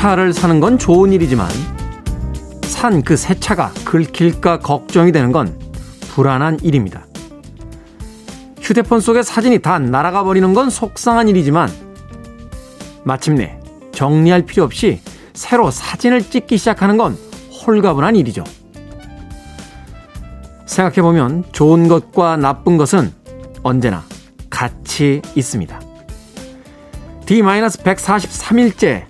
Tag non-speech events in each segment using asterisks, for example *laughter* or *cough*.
새 차를 사는 건 좋은 일이지만 산 그 새 차가 긁힐까 걱정이 되는 건 불안한 일입니다. 휴대폰 속에 사진이 다 날아가 버리는 건 속상한 일이지만 마침내 정리할 필요 없이 새로 사진을 찍기 시작하는 건 홀가분한 일이죠. 생각해보면 좋은 것과 나쁜 것은 언제나 같이 있습니다. D-143일째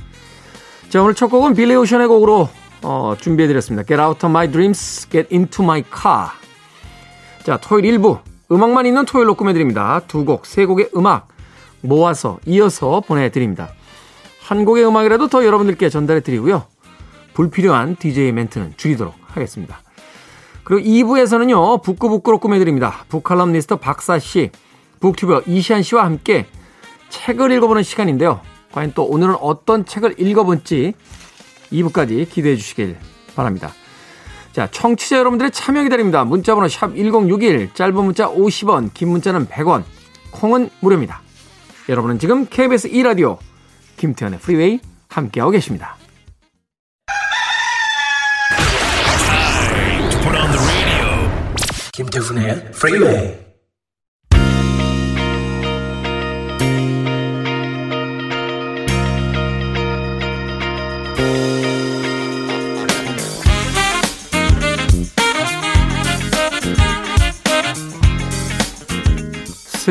자 오늘 첫 곡은 빌리 오션의 곡으로 어, 준비해드렸습니다. Get out of my dreams, get into my car. 자 토요일 1부 음악만 있는 토요일로 꾸며드립니다. 두 곡, 세 곡의 음악 모아서 이어서 보내드립니다. 한 곡의 음악이라도 더 여러분들께 전달해드리고요. 불필요한 DJ 멘트는 줄이도록 하겠습니다. 그리고 2부에서는요, 북구북구로 꾸며드립니다. 북칼럼니스트 박사씨, 북튜버 이시안 씨와 함께 책을 읽어보는 시간인데요. 과연 또 오늘은 어떤 책을 읽어본지 2부까지 기대해 주시길 바랍니다. 자, 청취자 여러분들의 참여 기다립니다. 문자번호 샵 1061, 짧은 문자 50원, 긴 문자는 100원, 콩은 무료입니다. 여러분은 지금 KBS 2라디오 김태현의 프리웨이 함께하고 계십니다. 김태훈의 프리웨이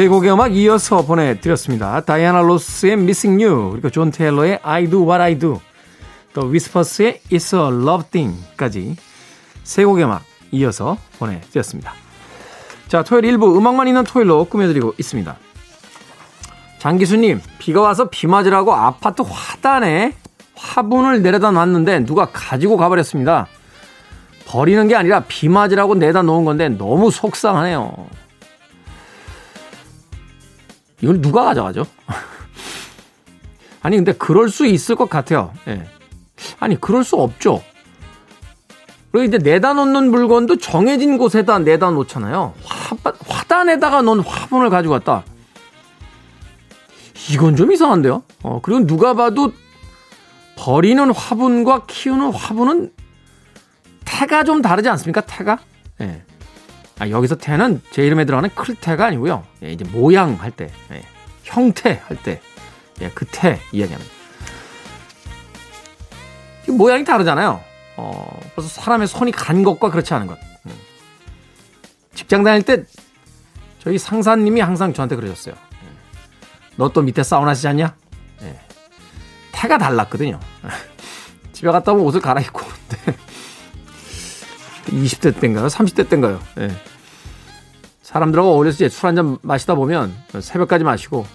세 곡의 음악 이어서 보내드렸습니다. 다이아나 로스의 Missing You, 그리고 존 테일러의 I Do What I Do, 또 위스퍼스의 It's a Love Thing까지 세 곡의 음악 이어서 보내드렸습니다. 자, 토요일 1부 음악만 있는 토요일로 꾸며드리고 있습니다. 장기수님, 비가 와서 비 맞으라고 아파트 화단에 화분을 내려다 놨는데 누가 가지고 가버렸습니다. 버리는 게 아니라 비 맞으라고 내다 놓은 건데 너무 속상하네요. 이걸 누가 가져가죠? 아니, 근데 그럴 수 있을 것 같아요. 예. 아니, 그럴 수 없죠. 그리고 이제 내다 놓는 물건도 정해진 곳에다 내다 놓잖아요. 화, 화단에다가 놓은 화분을 가지고 왔다. 이건 좀 이상한데요? 어, 그리고 누가 봐도 버리는 화분과 키우는 화분은 태가 좀 다르지 않습니까? 태가? 예. 아, 여기서 태는 제 이름에 들어가는 클태가 아니고요. 예, 이제 모양 할 때, 예, 형태 할 때, 예, 그태 이야기합니다. 모양이 다르잖아요. 어, 그래서 사람의 손이 간 것과 그렇지 않은 것. 음. 직장 다닐 때 저희 상사님이 항상 저한테 그러셨어요. 예. 너또 밑에 사우나 않냐? 예. 태가 달랐거든요. *laughs* 집에 갔다 오면 옷을 갈아입고 20대 때인가요? 30대 때인가요? 예. 사람들하고 어울려서 이제 술 한 잔 마시다 보면 새벽까지 마시고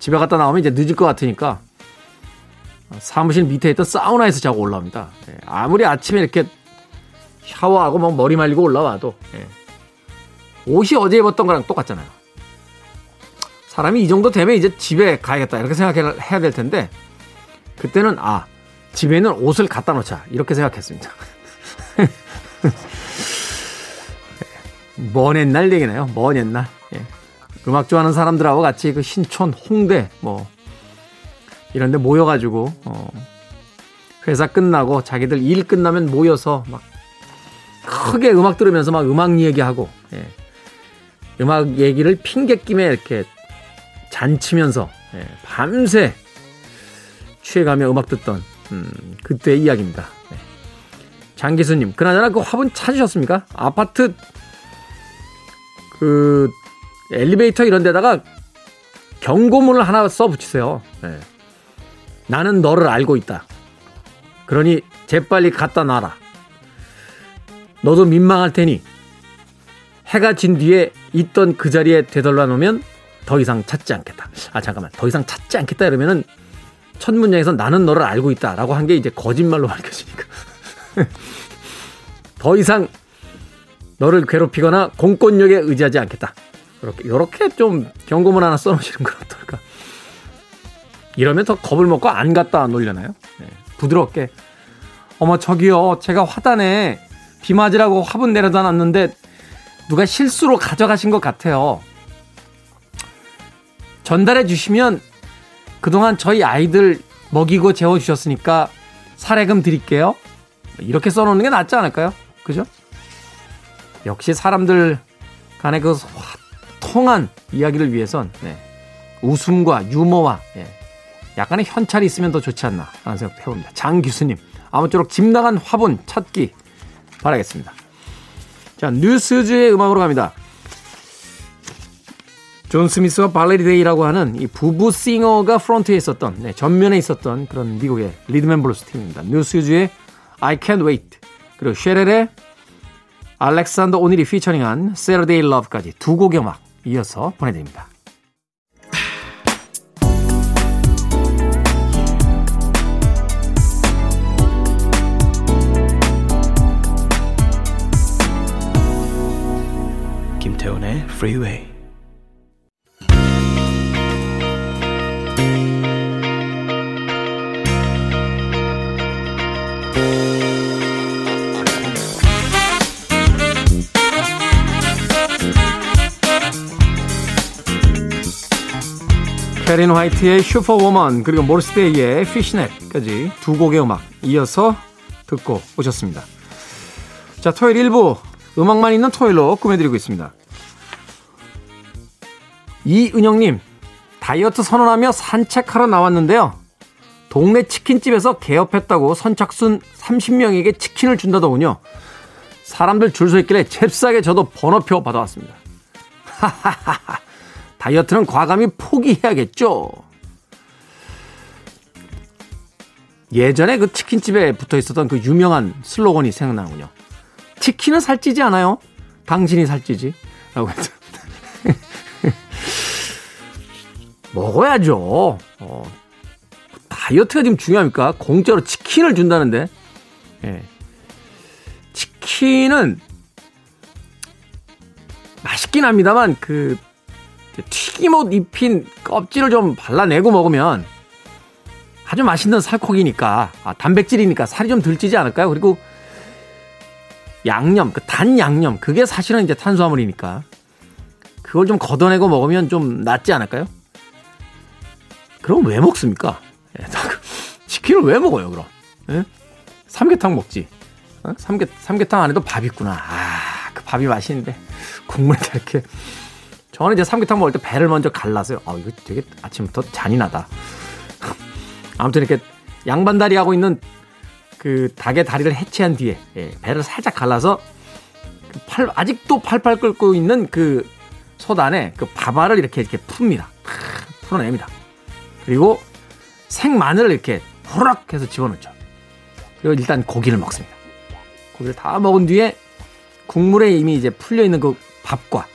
집에 갔다 나오면 이제 늦을 것 같으니까 사무실 밑에 있던 사우나에서 자고 올라옵니다. 예. 아무리 아침에 이렇게 샤워하고 막 머리 말리고 올라와도 예. 옷이 어제 입었던 거랑 똑같잖아요. 사람이 이 정도 되면 이제 집에 가야겠다 이렇게 생각해야 될 텐데 그때는 아 집에는 옷을 갖다 놓자 이렇게 생각했습니다. *laughs* 먼 옛날 얘기네요. 먼 옛날. 예. 음악 좋아하는 사람들하고 같이 그 신촌, 홍대 뭐 이런 데 모여 가지고 어, 회사 끝나고 자기들 일 끝나면 모여서 막 크게 음악 들으면서 막 음악 얘기하고 예. 음악 얘기를 핑계김에 이렇게 잔치면서 예. 밤새 취해가며 음악 듣던 음, 그때의 이야기입니다. 예. 장기수님, 그나저나 그 화분 찾으셨습니까? 아파트 그 엘리베이터 이런 데다가 경고문을 하나 써 붙이세요. 네. 나는 너를 알고 있다. 그러니 재빨리 갖다 놔라. 너도 민망할 테니 해가 진 뒤에 있던 그 자리에 되돌려 놓으면 더 이상 찾지 않겠다. 아 잠깐만 더 이상 찾지 않겠다 이러면은 첫 문장에서 나는 너를 알고 있다라고 한 게 이제 거짓말로 *laughs* 밝혀지니까. 더 이상 너를 괴롭히거나 공권력에 의지하지 않겠다. 이렇게, 이렇게 좀 경고문 하나 써놓으시는 건 어떨까. 이러면 더 겁을 먹고 안 갖다 놓으려나요? 네, 부드럽게. 어머, 저기요. 제가 화단에 비 맞으라고 화분 내려다 놨는데 누가 실수로 가져가신 것 같아요. 전달해 주시면 그동안 저희 아이들 먹이고 재워 주셨으니까 사례금 드릴게요. 이렇게 써놓는 게 낫지 않을까요? 그죠? 역시 사람들 간의 그 통한 이야기를 위해선 네. 웃음과 유머와 예. 약간의 현찰이 있으면 더 좋지 않나 하는 생각 해봅니다. 장 교수님 아무쪼록 집 나간 화분 찾기 바라겠습니다. 자 뉴 슈즈의 음악으로 갑니다. 존 스미스와 발레리 데이라고 하는 이 부부 싱어가 front에 있었던 네, 전면에 있었던 그런 미국의 리듬 앤 블루스 팀입니다. 뉴 슈즈의 I Can't Wait 그리고 쉐렐의 알렉산더 오닐이 피처링한 Saturday Love까지 두 곡의 음악 이어서 보내드립니다. 김태훈의 Freeway 캐린 화이트의 슈퍼워먼 그리고 모르스데이의 피시넷까지 두 곡의 음악 이어서 듣고 오셨습니다. 자 토요일 일부 음악만 있는 토요일로 꾸며드리고 있습니다. 이은영님 다이어트 선언하며 산책하러 나왔는데요. 동네 치킨집에서 개업했다고 선착순 30명에게 치킨을 준다더군요. 사람들 줄 서 있길래 잽싸게 저도 번호표 받아왔습니다. *laughs* 하하하하 다이어트는 과감히 포기해야겠죠. 예전에 그 치킨집에 붙어 있었던 그 유명한 슬로건이 생각나군요. 치킨은 살찌지 않아요. 당신이 살찌지. 라고 했죠. *laughs* 먹어야죠. 어, 다이어트가 지금 중요합니까? 공짜로 치킨을 준다는데. 예. 치킨은 맛있긴 합니다만 그 튀김옷 입힌 껍질을 좀 발라내고 먹으면 아주 맛있는 살코기니까 아, 단백질이니까 살이 좀 덜 찌지 않을까요? 그리고 양념, 그 단 양념 그게 사실은 이제 탄수화물이니까 그걸 좀 걷어내고 먹으면 좀 낫지 않을까요? 그럼 왜 먹습니까? 예, 치킨을 왜 먹어요, 그럼? 예? 삼계탕 먹지. 어? 삼계, 삼계탕 안에도 밥 있구나. 아, 그 밥이 맛있는데. 국물에 이렇게 저는 이제 삼계탕 먹을 때 배를 먼저 갈라서요. 아, 이거 되게 아침부터 잔인하다. *laughs* 아무튼 이렇게 양반다리 하고 있는 그 닭의 다리를 해체한 뒤에 예, 배를 살짝 갈라서 그 팔, 아직도 팔팔 끓고 있는 그솥 안에 그 밥알을 이렇게 이렇게 풉니다. 풀어냅니다. 그리고 생마늘을 이렇게 호락 해서 집어넣죠. 그리고 일단 고기를 먹습니다. 고기를 다 먹은 뒤에 국물에 이미 이제 풀려 있는 그 밥과 예,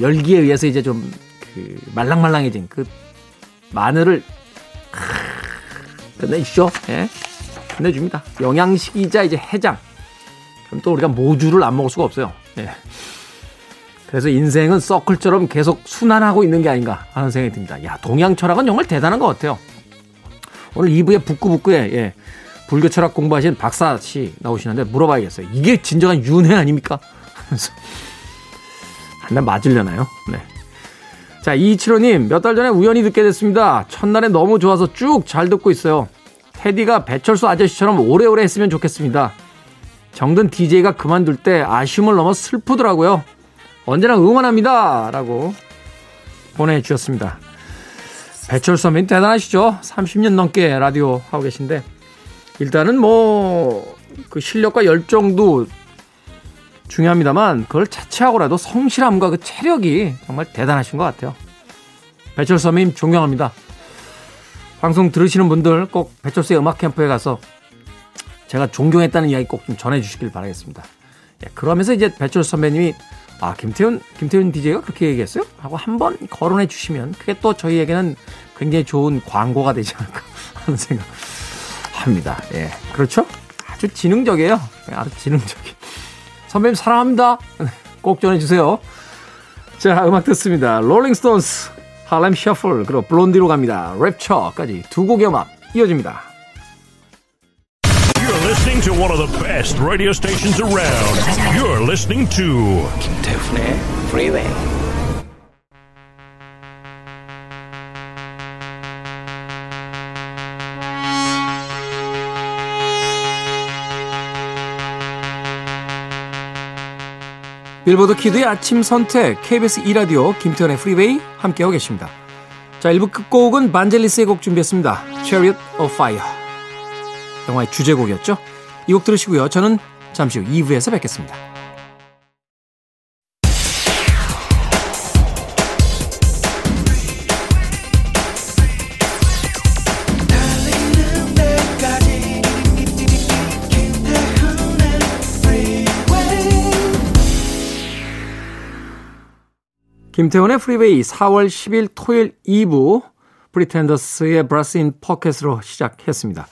열기에 의해서 이제 좀 그 말랑말랑해진 그 마늘을 끝내주죠. 예. 끝내줍니다. 영양식이자 이제 해장. 그럼 또 우리가 모주를 안 먹을 수가 없어요. 예. 그래서 인생은 서클처럼 계속 순환하고 있는 게 아닌가 하는 생각이 듭니다. 야, 동양 철학은 정말 대단한 것 같아요. 오늘 2부에 북구북구에 예, 불교 철학 공부하신 박사 씨 나오시는데 물어봐야겠어요. 이게 진정한 윤회 아닙니까? 하면서 한날 맞으려나요? 네. 자, 이치로님, 몇 달 전에 우연히 듣게 됐습니다. 첫날에 너무 좋아서 쭉 잘 듣고 있어요. 테디가 배철수 아저씨처럼 오래오래 했으면 좋겠습니다. 정든 DJ가 그만둘 때 아쉬움을 넘어 슬프더라고요. 언제나 응원합니다. 라고 보내주셨습니다. 배철수 선배님 대단하시죠? 30년 넘게 라디오 하고 계신데, 일단은 뭐, 그 실력과 열정도 중요합니다만 그걸 차치하고라도 성실함과 그 체력이 정말 대단하신 것 같아요. 배철수 선배님 존경합니다. 방송 들으시는 분들 꼭 배철수의 음악 캠프에 가서 제가 존경했다는 이야기 꼭 좀 전해주시길 바라겠습니다. 예, 그러면서 이제 배철수 선배님이 아 김태훈 김태훈 DJ가 그렇게 얘기했어요? 하고 한번 거론해 주시면 그게 또 저희에게는 굉장히 좋은 광고가 되지 않을까 하는 생각 합니다. 예. 그렇죠? 아주 지능적이에요. 예, 아주 지능적인. 선배님 사랑합니다. 꼭 전해주세요. 자, 음악 듣습니다. 롤링스톤스, 할렘 셔플, 그리고 블론디로 갑니다. 랩처까지 두 곡의 음악 이어집니다. You're listening to one of the best radio stations around. You're listening to 김태훈의 Freeway. 빌보드 키드의 아침 선택 KBS 2라디오 김태훈의 프리웨이 함께하고 계십니다. 자 1부 끝곡은 반젤리스의 곡 준비했습니다. Chariots of Fire 영화의 주제곡이었죠. 이 곡 들으시고요. 저는 잠시 후 2부에서 뵙겠습니다. 김태훈의 프리웨이 4월 10일 토요일 2부 프리텐더스의 Brass in Pocket으로 시작했습니다.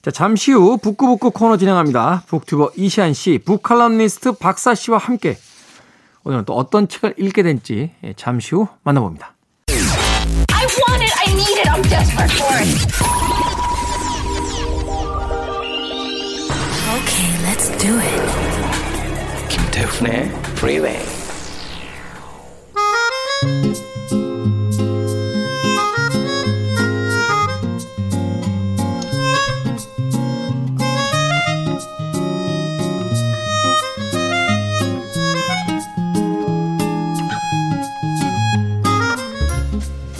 자, 잠시 후 북구북구 코너 진행합니다. 북튜버 이시안 씨, 북칼럼니스트 박사 씨와 함께 오늘은 또 어떤 책을 읽게 될지 잠시 후 만나봅니다. I want it. I need it. I'm desperate for it. Okay, let's do it. 김태훈의 Freeway.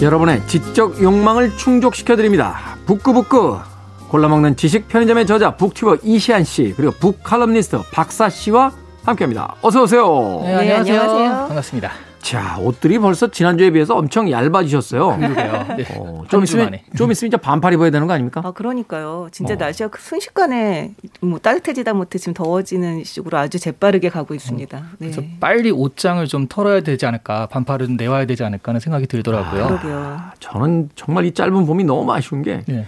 여러분의 지적 욕망을 충족시켜 드립니다. 북구북구 골라먹는 지식 편의점의 저자 북튜버 이시안 씨 그리고 북칼럼니스트 박사 씨와 함께합니다. 어서 오세요. 네, 안녕하세요. 안녕하세요. 반갑습니다. 자 옷들이 벌써 지난주에 비해서 엄청 얇아지셨어요. 그러게요. 네. 어, 한좀주 있으면 만에. 좀 있으면 이제 반팔 입어야 되는 거 아닙니까? 아 그러니까요. 진짜 어. 날씨가 그 순식간에 뭐 따뜻해지다 못해 지금 더워지는 식으로 아주 재빠르게 가고 있습니다. 네. 그래서 빨리 옷장을 좀 털어야 되지 않을까, 반팔은 내와야 되지 않을까 하는 생각이 들더라고요. 그러게요. 저는 정말 이 짧은 봄이 너무 아쉬운 게 네.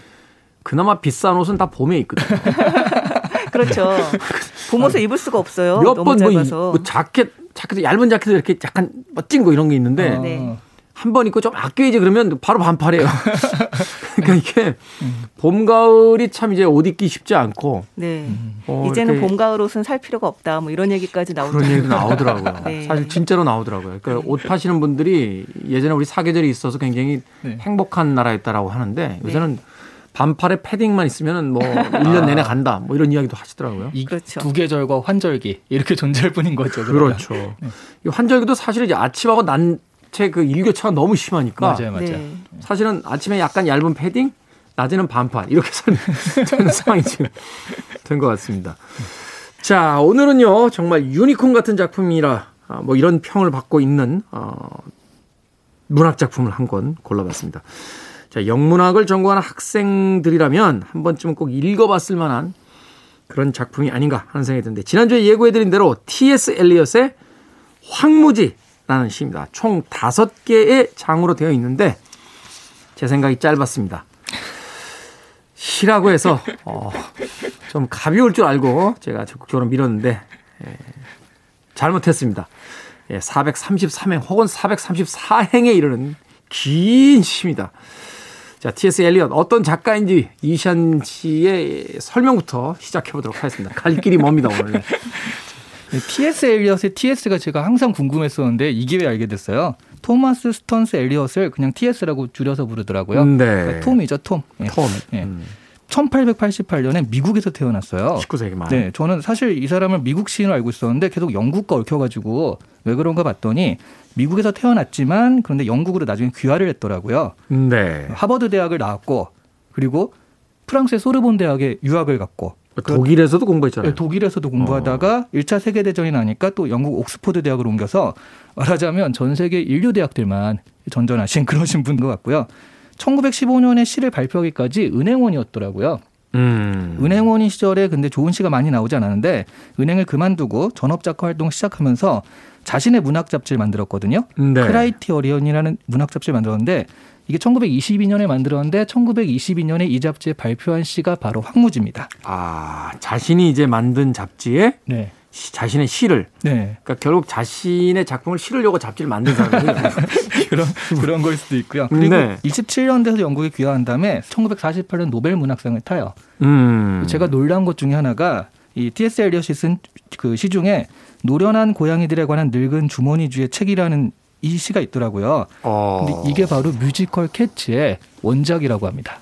그나마 비싼 옷은 다 봄에 입거든요. *laughs* 그렇죠. *laughs* 봄옷을 입을 수가 없어요. 몇 너무 번 뭐. 자켓 자켓 얇은 자켓 이렇게 약간 멋진 거 이런 게 있는데 어, 네. 한번 입고 좀 아껴야지 그러면 바로 반팔이에요. *laughs* *laughs* 그러니까 이게 봄 가을이 참 이제 옷 입기 쉽지 않고 네. 어, 이제는 봄 가을 옷은 살 필요가 없다. 뭐 이런 얘기까지 그런 나오죠. 얘기도 나오더라고요. 네. 사실 진짜로 나오더라고요. 그러니까 옷 파시는 분들이 예전에 우리 사계절이 있어서 굉장히 네. 행복한 나라였다라고 하는데 요새는 반팔에 패딩만 있으면은 뭐 1년 내내 간다. 뭐 이런 이야기도 하시더라고요. 이 그렇죠. 두 계절과 환절기 이렇게 *laughs* 존재할 뿐인 거죠. 그러면. 그렇죠. 이 환절기도 사실 이제 아침하고 낮에 그 일교차가 너무 심하니까 맞아요, 맞아요. 네. 사실은 아침에 약간 얇은 패딩, 낮에는 반팔 이렇게 되는 *laughs* 상황이 지금 된 것 같습니다. 자 오늘은요 정말 유니콘 같은 작품이라 아, 뭐 이런 평을 받고 있는 어, 문학 작품을 한 권 골라봤습니다. 자 영문학을 전공하는 학생들이라면 한 번쯤은 꼭 읽어봤을 만한 그런 작품이 아닌가 하는 생각이 드는데 지난주에 예고해드린 대로 T.S. 엘리엇의 황무지라는 시입니다. 총 다섯 개의 장으로 되어 있는데 제 생각이 짧았습니다. 시라고 해서 어, 좀 가벼울 줄 알고 제가 적극적으로 밀었는데 예, 잘못했습니다. 예, 433행 혹은 434행에 이르는 긴 시입니다. 자, T.S. 엘리엇 어떤 작가인지 이샨 씨의 설명부터 시작해 보도록 하겠습니다. 갈 길이 멉니다 오늘. 네, T.S. 엘리엇의 T.S.가 제가 항상 궁금했었는데 이 기회에 알게 됐어요. 토마스 스턴스 엘리엇을 그냥 T.S.라고 줄여서 부르더라고요. 네. 그러니까 톰이죠, 톰. 예. 톰. 예. 음, 1888년에 미국에서 태어났어요. 19세기 말. 네, 저는 사실 이 사람을 미국 시인으로 알고 있었는데 계속 영국과 얽혀가지고 왜 그런가 봤더니 미국에서 태어났지만 그런데 영국으로 나중에 귀화를 했더라고요. 네. 하버드 대학을 나왔고 그리고 프랑스의 소르본 대학에 유학을 갔고 독일에서도 공부했잖아요. 네, 독일에서도 공부하다가 일 1차 세계 대전이 나니까 또 영국 옥스포드 대학을 옮겨서 말하자면 전 세계 일류 대학들만 전전하신 그러신 분 것 같고요. 1915년에 시를 발표하기까지 은행원이었더라고요. 음. 은행원인 시절에 근데 좋은 시가 많이 나오지 않았는데 은행을 그만두고 전업 작가 활동 을 시작하면서 자신의 문학 잡지를 만들었거든요. 네. Criterion이라는 문학 잡지를 만들었는데 이게 1922년에 만들었는데 1922년에 이 잡지에 발표한 시가 바로 황무지입니다. 아, 자신이 이제 만든 잡지에 네. 시- 자신의 시를 네. 그러니까 결국 자신의 작품을 실으려고 잡지를 만든 사람이에요. *laughs* 그런 그런 걸 수도 있고요. 그리고 네. 27년 돼서 영국에 귀화한 다음에 1948년 노벨 문학상을 타요. 음. 제가 놀란 것 중에 하나가 이 T.S. 엘리엇이 쓴 그 시 중에 노련한 고양이들에 관한 늙은 주머니쥐의 책이라는 이 시가 있더라고요. 어. 근데 이게 바로 뮤지컬 Cats의 원작이라고 합니다.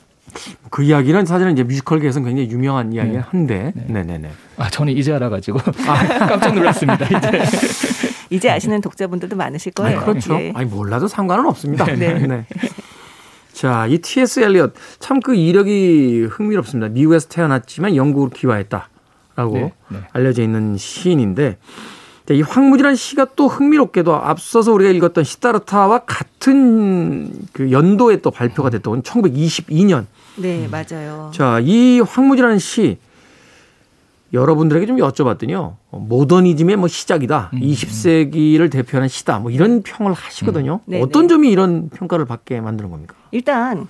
그 이야기는 사실은 이제 뮤지컬계에서는 굉장히 유명한 이야기긴 한데. 네, 네, 네. 아, 저는 이제 알아가지고 *laughs* 깜짝 놀랐습니다. 이제. *laughs* 이제 아시는 독자분들도 많으실 거예요. 그렇죠. 예. 아니 몰라도 상관은 없습니다. 네. *laughs* 자, 이 T.S. 엘리엇 참 그 이력이 흥미롭습니다. 미국에서 태어났지만 영국으로 귀화했다라고 네, 네. 알려져 있는 시인인데 자, 이 황무지라는 시가 또 흥미롭게도 앞서서 우리가 읽었던 시다르타와 같은 그 연도에 또 발표가 됐던 1922년. 네, 맞아요. 자, 이 황무지라는 시 여러분들에게 좀 여쭤봤더니요. 어, 모더니즘의 뭐 시작이다. 음, 20세기를 대표하는 시다. 뭐 이런 평을 하시거든요. 네, 어떤 네. 점이 이런 평가를 받게 만드는 겁니까? 일단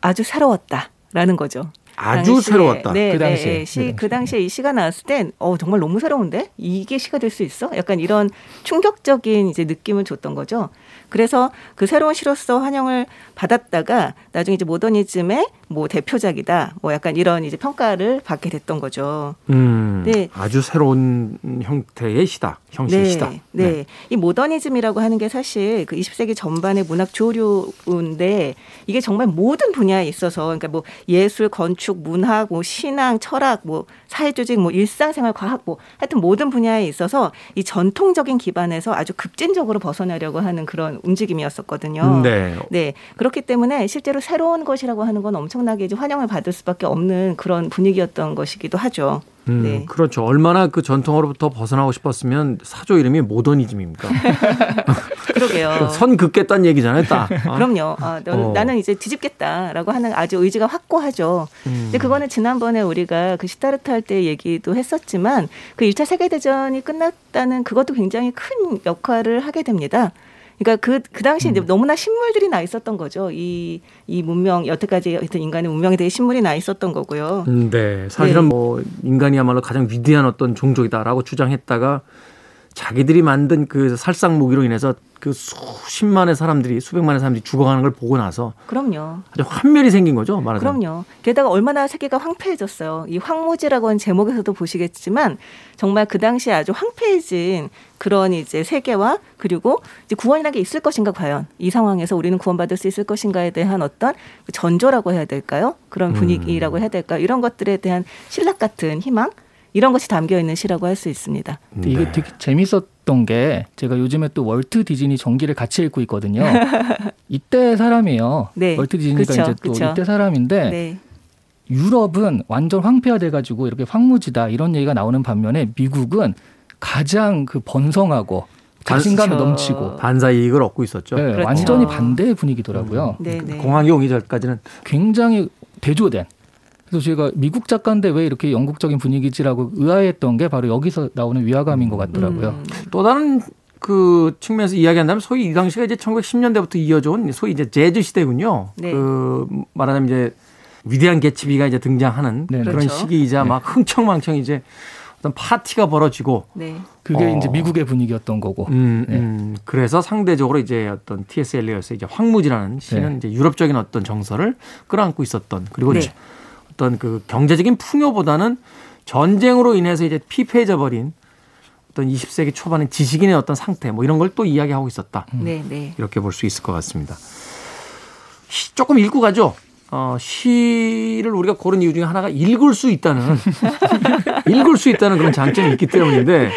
아주 새로웠다라는 거죠. 아주 당시에, 새로웠다. 네, 그 네, 당시에. 네, 그 시. 그 당시에 이 시가 나왔을 땐, 어, 정말 너무 새로운데? 이게 시가 될 수 있어? 약간 이런 충격적인 이제 느낌을 줬던 거죠. 그래서 그 새로운 시로서 환영을 받았다가 나중에 이제 모더니즘의 뭐 대표작이다. 뭐 약간 이런 이제 평가를 받게 됐던 거죠. 음, 네. 아주 새로운 형태의 시다. 형식의 시다. 네. 이 모더니즘이라고 하는 게 사실 그 20세기 전반의 문학 조류인데 이게 정말 모든 분야에 있어서 그러니까 뭐 예술, 건축, 문학, 뭐 신앙, 철학, 뭐 사회조직, 뭐 일상생활, 과학, 뭐 하여튼 모든 분야에 있어서 이 전통적인 기반에서 아주 급진적으로 벗어나려고 하는 그런 움직임이었었거든요. 네. 네. 그렇기 때문에 실제로 새로운 것이라고 하는 건 엄청 나게 이제 환영을 받을 수밖에 없는 그런 분위기였던 것이기도 하죠. 음, 네. 그렇죠. 얼마나 그 전통으로부터 벗어나고 싶었으면 사조 이름이 모더니즘입니까? *laughs* 그러게요. *laughs* 선 긋겠다는 얘기잖아요, 딱. 어? *laughs* 그럼요. 아, 너- 어. 나는 이제 뒤집겠다라고 하는 아주 의지가 확고하죠. 음. 근데 그거는 지난번에 우리가 그 시타르트 할 때 얘기도 했었지만 그 1차 세계대전이 끝났다는 그것도 굉장히 큰 역할을 하게 됩니다. 그러니까 그, 그 당시 이제 너무나 신물들이 나 있었던 거죠. 이, 이 문명, 여태까지 하여튼 인간의 문명에 대해 신물이 나 있었던 거고요. 음, 네. 사실은 네. 뭐 인간이야말로 가장 위대한 어떤 종족이다라고 주장했다가 자기들이 만든 그 살상 무기로 인해서 그 수십만의 사람들이 수백만의 사람들이 죽어가는 걸 보고 나서 그럼요. 아주 환멸이 생긴 거죠, 말하자면. 그럼요. 게다가 얼마나 세계가 황폐해졌어요. 이 황무지라고 하는 제목에서도 보시겠지만 정말 그 당시에 아주 황폐해진 그런 이제 세계와 그리고 이제 구원이라는 게 있을 것인가 과연 이 상황에서 우리는 구원받을 수 있을 것인가에 대한 어떤 그 전조라고 해야 될까요? 그런 분위기라고 해야 될까요? 이런 것들에 대한 신락 같은 희망 이런 것이 담겨 있는 시라고 할 수 있습니다. 근데 이게 되게 재밌었던 게 제가 요즘에 또 월트 디즈니 전기를 같이 읽고 있거든요. *laughs* 이때 사람이에요. 네. 월트 디즈니가 그쵸, 이제 또 그쵸. 이때 사람인데 네. 유럽은 완전 황폐화돼 가지고 이렇게 황무지다 이런 얘기가 나오는 반면에 미국은 가장 그 번성하고 자신감이 그렇죠. 넘치고 반사 이익을 얻고 있었죠. 네, 그렇죠. 완전히 반대의 분위기더라고요. 네, 네. 공항이 오기 전까지는 굉장히 대조된. 그래서 제가 미국 작가인데 왜 이렇게 영국적인 분위기지라고 의아했던 게 바로 여기서 나오는 위화감인 것 같더라고요. 음. 또 다른 그 측면에서 이야기한다면 소위 이 당시가 이제 1910년대부터 이어져온 소위 이제 재즈 시대군요. 네. 그 말하자면 이제 위대한 개츠비가 이제 등장하는 네, 그런 그렇죠. 시기이자 막 흥청망청 이제 어떤 파티가 벌어지고 네. 그게 어. 이제 미국의 분위기였던 거고. 음, 네. 음, 그래서 상대적으로 이제 어떤 T.S. 엘리엇의 이제 황무지라는 시는 네. 이제 유럽적인 어떤 정서를 끌어안고 있었던 그리고 네. 어떤 그 경제적인 풍요보다는 전쟁으로 인해서 이제 피폐해져 버린 어떤 20세기 초반의 지식인의 어떤 상태 뭐 이런 걸 또 이야기하고 있었다. 네, 네. 이렇게 볼 수 있을 것 같습니다. 시- 조금 읽고 가죠. 어, 시를 우리가 고른 이유 중에 하나가 읽을 수 있다는 *laughs* 읽을 수 있다는 그런 장점이 있기 때문인데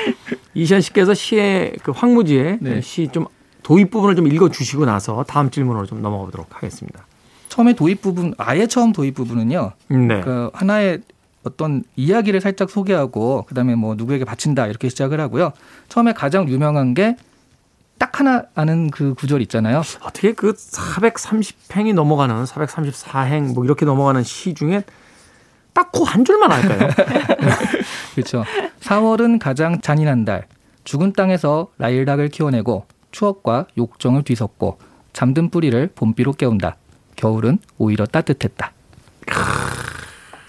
이시안 씨께서 시의 그 황무지의 네. 시좀 도입 부분을 좀 읽어 주시고 나서 다음 질문으로 좀 넘어가 보도록 하겠습니다. 처음에 도입 부분, 아예 처음 도입 부분은요. 네. 그 하나의 어떤 이야기를 살짝 소개하고 그다음에 뭐 누구에게 바친다 이렇게 시작을 하고요. 처음에 가장 유명한 게 딱 하나 아는 그 구절 있잖아요. 어떻게 그 430행이 넘어가는 434행 뭐 이렇게 넘어가는 시 중에 딱 그 한 줄만 할까요? *laughs* 그렇죠. 4월은 가장 잔인한 달. 죽은 땅에서 라일락을 키워내고 추억과 욕정을 뒤섞고 잠든 뿌리를 봄비로 깨운다. 겨울은 오히려 따뜻했다.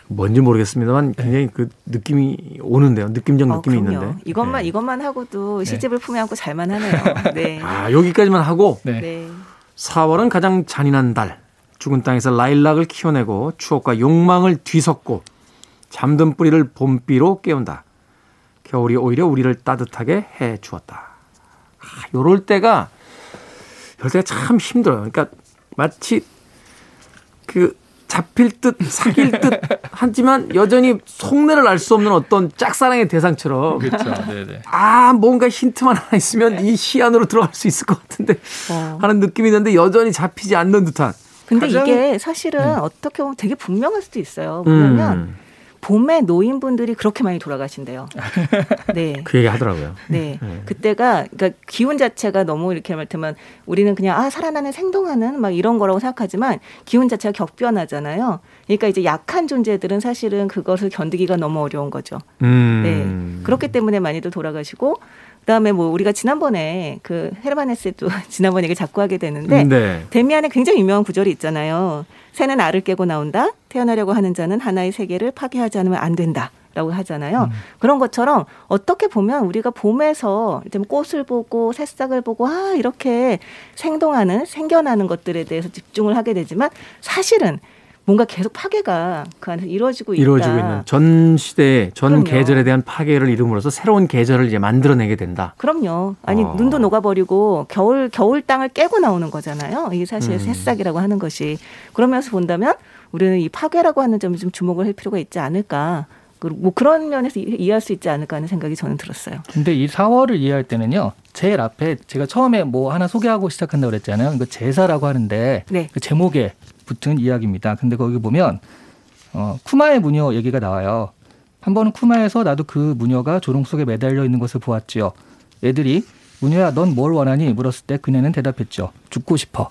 뭔지 모르겠습니다만 굉장히 그 느낌이 오는데요. 느낌적 어, 느낌이 그럼요. 있는데. 이것만 네. 이것만 하고도 시집을 품에 안고 잘만 하네요. *laughs* 네. 아, 여기까지만 하고 네. 네. 4월은 가장 잔인한 달. 죽은 땅에서 라일락을 키워내고 추억과 욕망을 뒤섞고 잠든 뿌리를 봄비로 깨운다. 겨울이 오히려 우리를 따뜻하게 해 주었다. 아, 요럴 때가 요럴 때가 참 힘들어요. 그러니까 마치 그 잡힐 듯 사귈 듯 하지만 여전히 속내를 알 수 없는 어떤 짝사랑의 대상처럼 그렇죠. 네네. 아 뭔가 힌트만 하나 있으면 이 시 안으로 들어갈 수 있을 것 같은데 어. 하는 느낌이 드는데 여전히 잡히지 않는 듯한 근데 가장- 이게 사실은 어떻게 보면 되게 분명할 수도 있어요. 왜냐면 음, 봄에 노인분들이 그렇게 많이 돌아가신대요. *laughs* 네. 그 얘기 하더라고요. 네. 네. 그때가 그러니까 기운 자체가 너무 이렇게 말하면 우리는 그냥 아 살아나는 생동하는 막 이런 거라고 생각하지만 기운 자체가 격변하잖아요. 그러니까 이제 약한 존재들은 사실은 그것을 견디기가 너무 어려운 거죠. 음. 네. 그렇기 때문에 많이들 돌아가시고 그다음에 뭐 우리가 지난번에 그 헤르만헤스도 *laughs* 지난번 얘기 자꾸 하게 되는데 네. 데미안에 굉장히 유명한 구절이 있잖아요. 새는 알을 깨고 나온다. 태어나려고 하는 자는 하나의 세계를 파괴하지 않으면 안 된다. 라고 하잖아요. 그런 것처럼 어떻게 보면 우리가 봄에서 꽃을 보고 새싹을 보고 아 이렇게 생동하는 생겨나는 것들에 대해서 집중을 하게 되지만 사실은 뭔가 계속 파괴가 그 안에서 이루어지고 있다. 이루어지고 있는 전 시대의 전 그럼요. 계절에 대한 파괴를 이룸으로써 새로운 계절을 이제 만들어내게 된다. 그럼요. 아니 어. 눈도 녹아버리고 겨울 겨울 땅을 깨고 나오는 거잖아요. 이게 사실 음. 새싹이라고 하는 것이 그러면서 본다면 우리는 이 파괴라고 하는 점에 좀 주목을 할 필요가 있지 않을까. 그리고 뭐 그런 면에서 이- 이해할 수 있지 않을까 하는 생각이 저는 들었어요. 근데 이 4월을 이해할 때는요. 제일 앞에 제가 처음에 뭐 하나 소개하고 시작한다고 그랬잖아요. 이거 제사라고 하는데 네. 그 제목에 붙은 이야기입니다. 근데 거기 보면 어, 쿠마의 무녀 얘기가 나와요. 한 번은 쿠마에서 나도 그 무녀가 조롱 속에 매달려 있는 것을 보았지요. 애들이 무녀야 넌 뭘 원하니 물었을 때 그녀는 대답했죠. 죽고 싶어.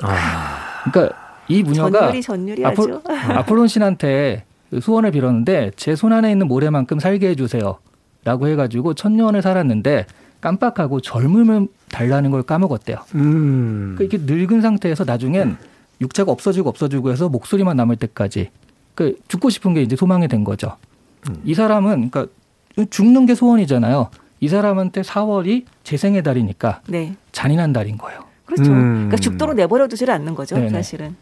아, 그러니까 이 무녀가 전율이 전율이 아폴, *laughs* 아폴론 신한테 그 소원을 빌었는데 제 손 안에 있는 모래만큼 살게 해주세요. 라고 해가지고 천년을 살았는데 깜빡하고 젊음을 달라는 걸 까먹었대요. 음. 그 이게 늙은 상태에서 나중엔 육체가 없어지고 없어지고 해서 목소리만 남을 때까지 그 죽고 싶은 게 이제 소망이 된 거죠. 이 사람은 그러니까 죽는 게 소원이잖아요. 이 사람한테 4월이 재생의 달이니까 네. 잔인한 달인 거예요. 그렇죠. 음. 그러니까 죽도록 내버려 두지를 않는 거죠, 네네. 사실은.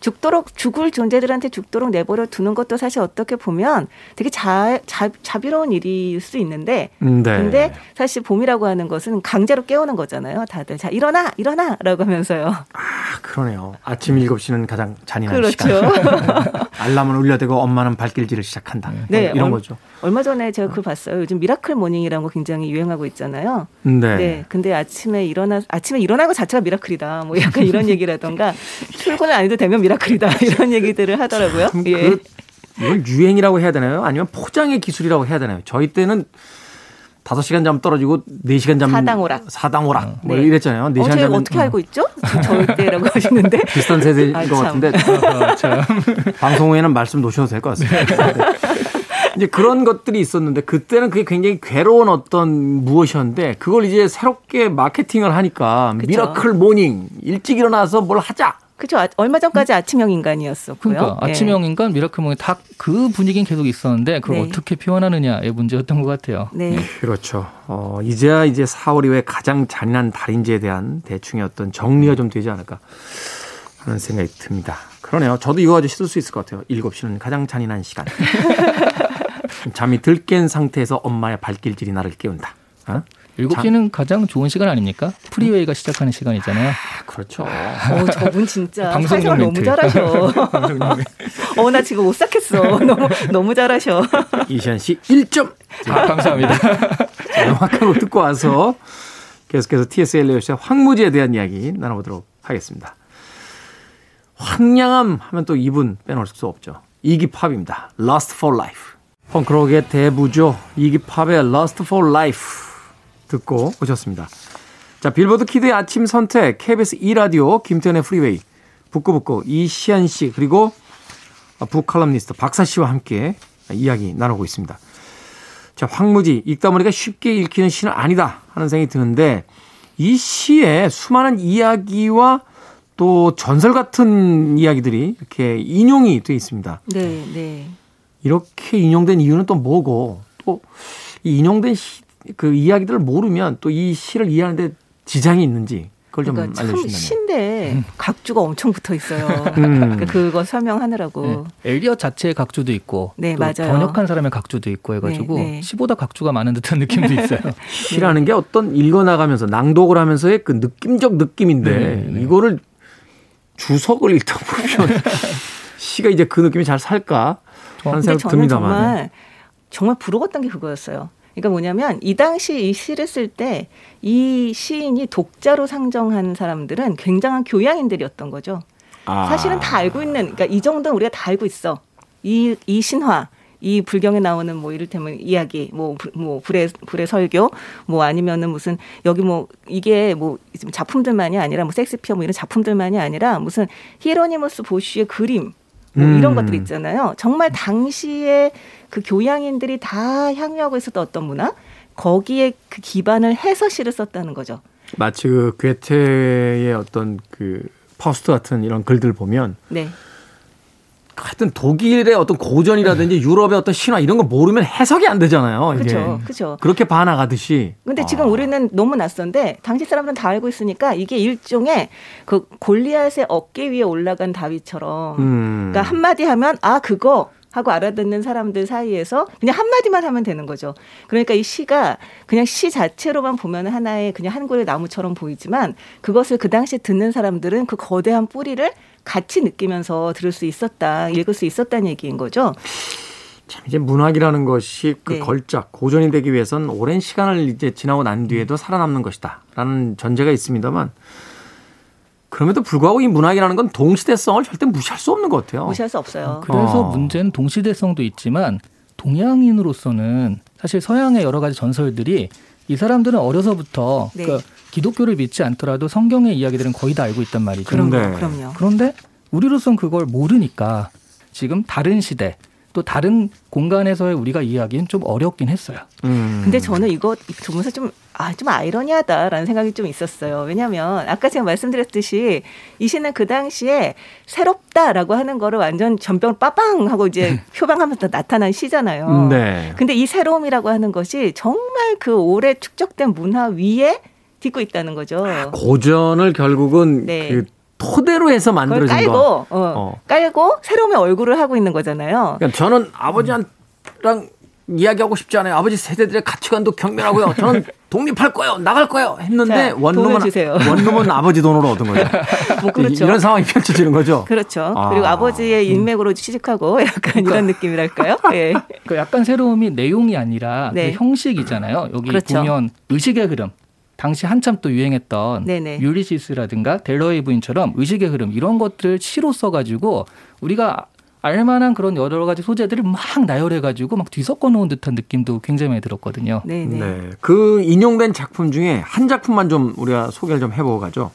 죽도록 죽을 존재들한테 죽도록 내버려 두는 것도 사실 어떻게 보면 되게 자, 자, 자비로운 일일 수 있는데 네. 근데 사실 봄이라고 하는 것은 강제로 깨우는 거잖아요. 다들 자 일어나 일어나라고 하면서요. 아, 그러네요. 아침 7시는 가장 잔인한 그렇죠. 시간. *laughs* 알람은 울려대고 엄마는 발길질을 시작한다. 네, 뭐 이런 얼- 거죠. 얼마 전에 제가 그걸 봤어요. 요즘 miracle morning이라는 거 굉장히 유행하고 있잖아요. 네. 네. 근데 아침에 일어나 아침에 일어나는 것 자체가 미라클이다. 뭐 약간 이런 *laughs* 얘기라던가 출근을 안 해도 되면 미라클이다. *laughs* 이런 얘기들을 하더라고요. 참 예. 그, 이걸 유행이라고 해야 되나요? 아니면 포장의 기술이라고 해야 되나요? 저희 때는 5시간 잠 떨어지고 4시간 잠 사당오락. 사당오락 뭐 네. 이랬잖아요. 4시간 어, 잠은 어떻게 알고 있죠? 절대라고 *laughs* 하시는데. 비슷한 세대인 아, 것 참. 같은데 방송 후에는 말씀 놓으셔도 될 것 같습니다. 네. 이제 그런 것들이 있었는데 그때는 그게 굉장히 괴로운 어떤 무엇이었는데 그걸 이제 새롭게 마케팅을 하니까 그쵸. miracle morning 일찍 일어나서 뭘 하자. 그죠. 아, 얼마 전까지 아침형 인간이었었고요. 그러니까 예. 아침형 인간, miracle morning 다 그 분위기는 계속 있었는데 그걸 네. 어떻게 표현하느냐의 문제였던 것 같아요. 네. 그렇죠. 어, 이제야 이제 4월이 왜 가장 잔인한 달인지에 대한 대충의 어떤 정리가 좀 되지 않을까 하는 생각이 듭니다. 그러네요. 저도 이거 가지고 쓸수 있을 것 같아요. 7시는 가장 잔인한 시간. *laughs* 잠이 들깬 상태에서 엄마의 발길질이 나를 깨운다. 어? 일곱 시는 가장 좋은 시간 아닙니까? 프리웨이가 시작하는 시간이잖아요. 그렇죠. 어, 저분 진짜 사회생활 너무. 잘하셔. *laughs* 어, 나 지금 오싹했어. *laughs* 너무, 너무 잘하셔. 이시안 씨 1점. 아, 감사합니다. *laughs* 한곡 듣고 와서 계속해서 T.S. 엘리엇의 황무지에 대한 이야기 나눠보도록 하겠습니다. 황량함 하면 또 이분 빼놓을 수 없죠. 이기팝입니다. Lust for Life. 펑크록의 대부죠. 이기 팝의 Lust for Life 듣고 오셨습니다. 자, 빌보드 키드의 아침 선택, KBS 2 라디오, 김태훈의 프리웨이, 북구북구, 이시안 씨, 그리고 북칼럼니스트 박사 씨와 함께 이야기 나누고 있습니다. 자, 황무지 읽다 보니까 쉽게 읽히는 시는 아니다 하는 생각이 드는데 이 시에 수많은 이야기와 또 전설 같은 이야기들이 이렇게 인용이 돼 있습니다. 네, 네. 이렇게 인용된 이유는 또 뭐고 또 이 인용된 시, 그 이야기들을 모르면 또 이 시를 이해하는데 지장이 있는지 그걸 좀 그러니까 참 알려주신다면. 신데 각주가 엄청 붙어 있어요. 음. *laughs* 그러니까 그거 설명하느라고. 네. 엘리엇 자체의 각주도 있고 네, 또 맞아요. 번역한 사람의 각주도 있고 해가지고 네, 네. 시보다 각주가 많은 듯한 느낌도 있어요. *laughs* 시라는 게 어떤 읽어나가면서 낭독을 하면서의 그 느낌적 느낌인데 네, 네. 이거를 주석을 읽다 보면 *laughs* 시가 이제 그 느낌이 잘 살까 하는 근데 생각 저는 듭니다만. 정말 정말 부러웠던 게 그거였어요. 그러니까 뭐냐면 이 당시 이 시를 쓸 때 이 시인이 독자로 상정한 사람들은 굉장한 교양인들이었던 거죠. 아. 사실은 다 알고 있는, 그러니까 이 정도는 우리가 다 알고 있어. 이, 이 신화, 이 불경에 나오는 뭐 이를테면 이야기, 뭐, 불- 뭐 불의 불의 설교, 뭐 아니면은 무슨 여기 뭐 이게 뭐 작품들만이 아니라 뭐 섹스피어 뭐 이런 작품들만이 아니라 무슨 히에로니머스 보쉬의 그림 뭐 이런 음. 것들 있잖아요. 정말 당시에 그 교양인들이 다 향유하고 있었던 어떤 문화 거기에 그 기반을 해서 시를 썼다는 거죠. 마치 그 괴테의 어떤 그 파우스트 같은 이런 글들 보면 네. 하여튼 독일의 어떤 고전이라든지 유럽의 어떤 신화 이런 거 모르면 해석이 안 되잖아요. 그렇죠. 그렇죠. 그렇게 반항하듯이. 근데 아. 지금 우리는 너무 낯선데 당시 사람들은 다 알고 있으니까 이게 일종의 그 골리앗의 어깨 위에 올라간 다윗처럼 음. 그러니까 한마디 하면 아 그거 하고 알아듣는 사람들 사이에서 그냥 한마디만 하면 되는 거죠. 그러니까 이 시가 그냥 시 자체로만 보면 하나의 그냥 한 그루의 나무처럼 보이지만 그것을 그 당시에 듣는 사람들은 그 거대한 뿌리를 같이 느끼면서 들을 수 있었다, 읽을 수 있었다는 얘기인 거죠. 참 이제 문학이라는 것이 그 네. 걸작 고전이 되기 위해선 오랜 시간을 이제 지나고 난 뒤에도 살아남는 것이다라는 전제가 있습니다만 그럼에도 불구하고 이 문학이라는 건 동시대성을 절대 무시할 수 없는 것 같아요. 무시할 수 없어요. 그래서 어. 문제는 동시대성도 있지만 동양인으로서는 사실 서양의 여러 가지 전설들이 이 사람들은 어려서부터 네. 그러니까 기독교를 믿지 않더라도 성경의 이야기들은 거의 다 알고 있단 말이죠. 그럼요, 네. 그럼요. 그런데 우리로선 그걸 모르니까 지금 다른 시대 또 다른 공간에서의 우리가 이해하기는 좀 어렵긴 했어요. 음. 근데 저는 이거 보면서 좀, 아, 좀 아이러니하다라는 생각이 좀 있었어요. 왜냐하면 아까 제가 말씀드렸듯이 이 시는 그 당시에 새롭다라고 하는 거를 완전 전병 빠빵 하고 이제 표방하면서 나타난 시잖아요. 네. 근데 이 새로움이라고 하는 것이 정말 그 오래 축적된 문화 위에 딛고 있다는 거죠. 고전을 결국은 네. 그 토대로 해서 만들어진 깔고, 거. 어, 어. 깔고 새로움의 얼굴을 하고 있는 거잖아요. 그러니까 저는 아버지랑 이야기하고 싶지 않아요. 아버지 세대들의 가치관도 경멸하고요. 저는 *laughs* 독립할 거예요. 나갈 거예요. 했는데 자, 원룸은 주세요. 원룸은 *laughs* 아버지 돈으로 얻은 거죠. 뭐 그렇죠. 이런 상황이 펼쳐지는 거죠. 그렇죠. 아. 그리고 아버지의 인맥으로 취직하고 *laughs* 약간 이런 느낌이랄까요? 예. 그 약간 새로움이 내용이 아니라 네. 그 형식이잖아요. 여기 그렇죠. 보면 의식의 흐름. 당시 한참 또 유행했던 네네. 율리시스라든가 델러의 부인처럼 의식의 흐름 이런 것들을 시로 써가지고 우리가 알만한 그런 여러 가지 소재들을 막 나열해가지고 막 뒤섞어 놓은 듯한 느낌도 굉장히 많이 들었거든요. 네, 네. 네. 그 인용된 작품 중에 한 작품만 좀 우리가 소개를 좀 해보고 가죠.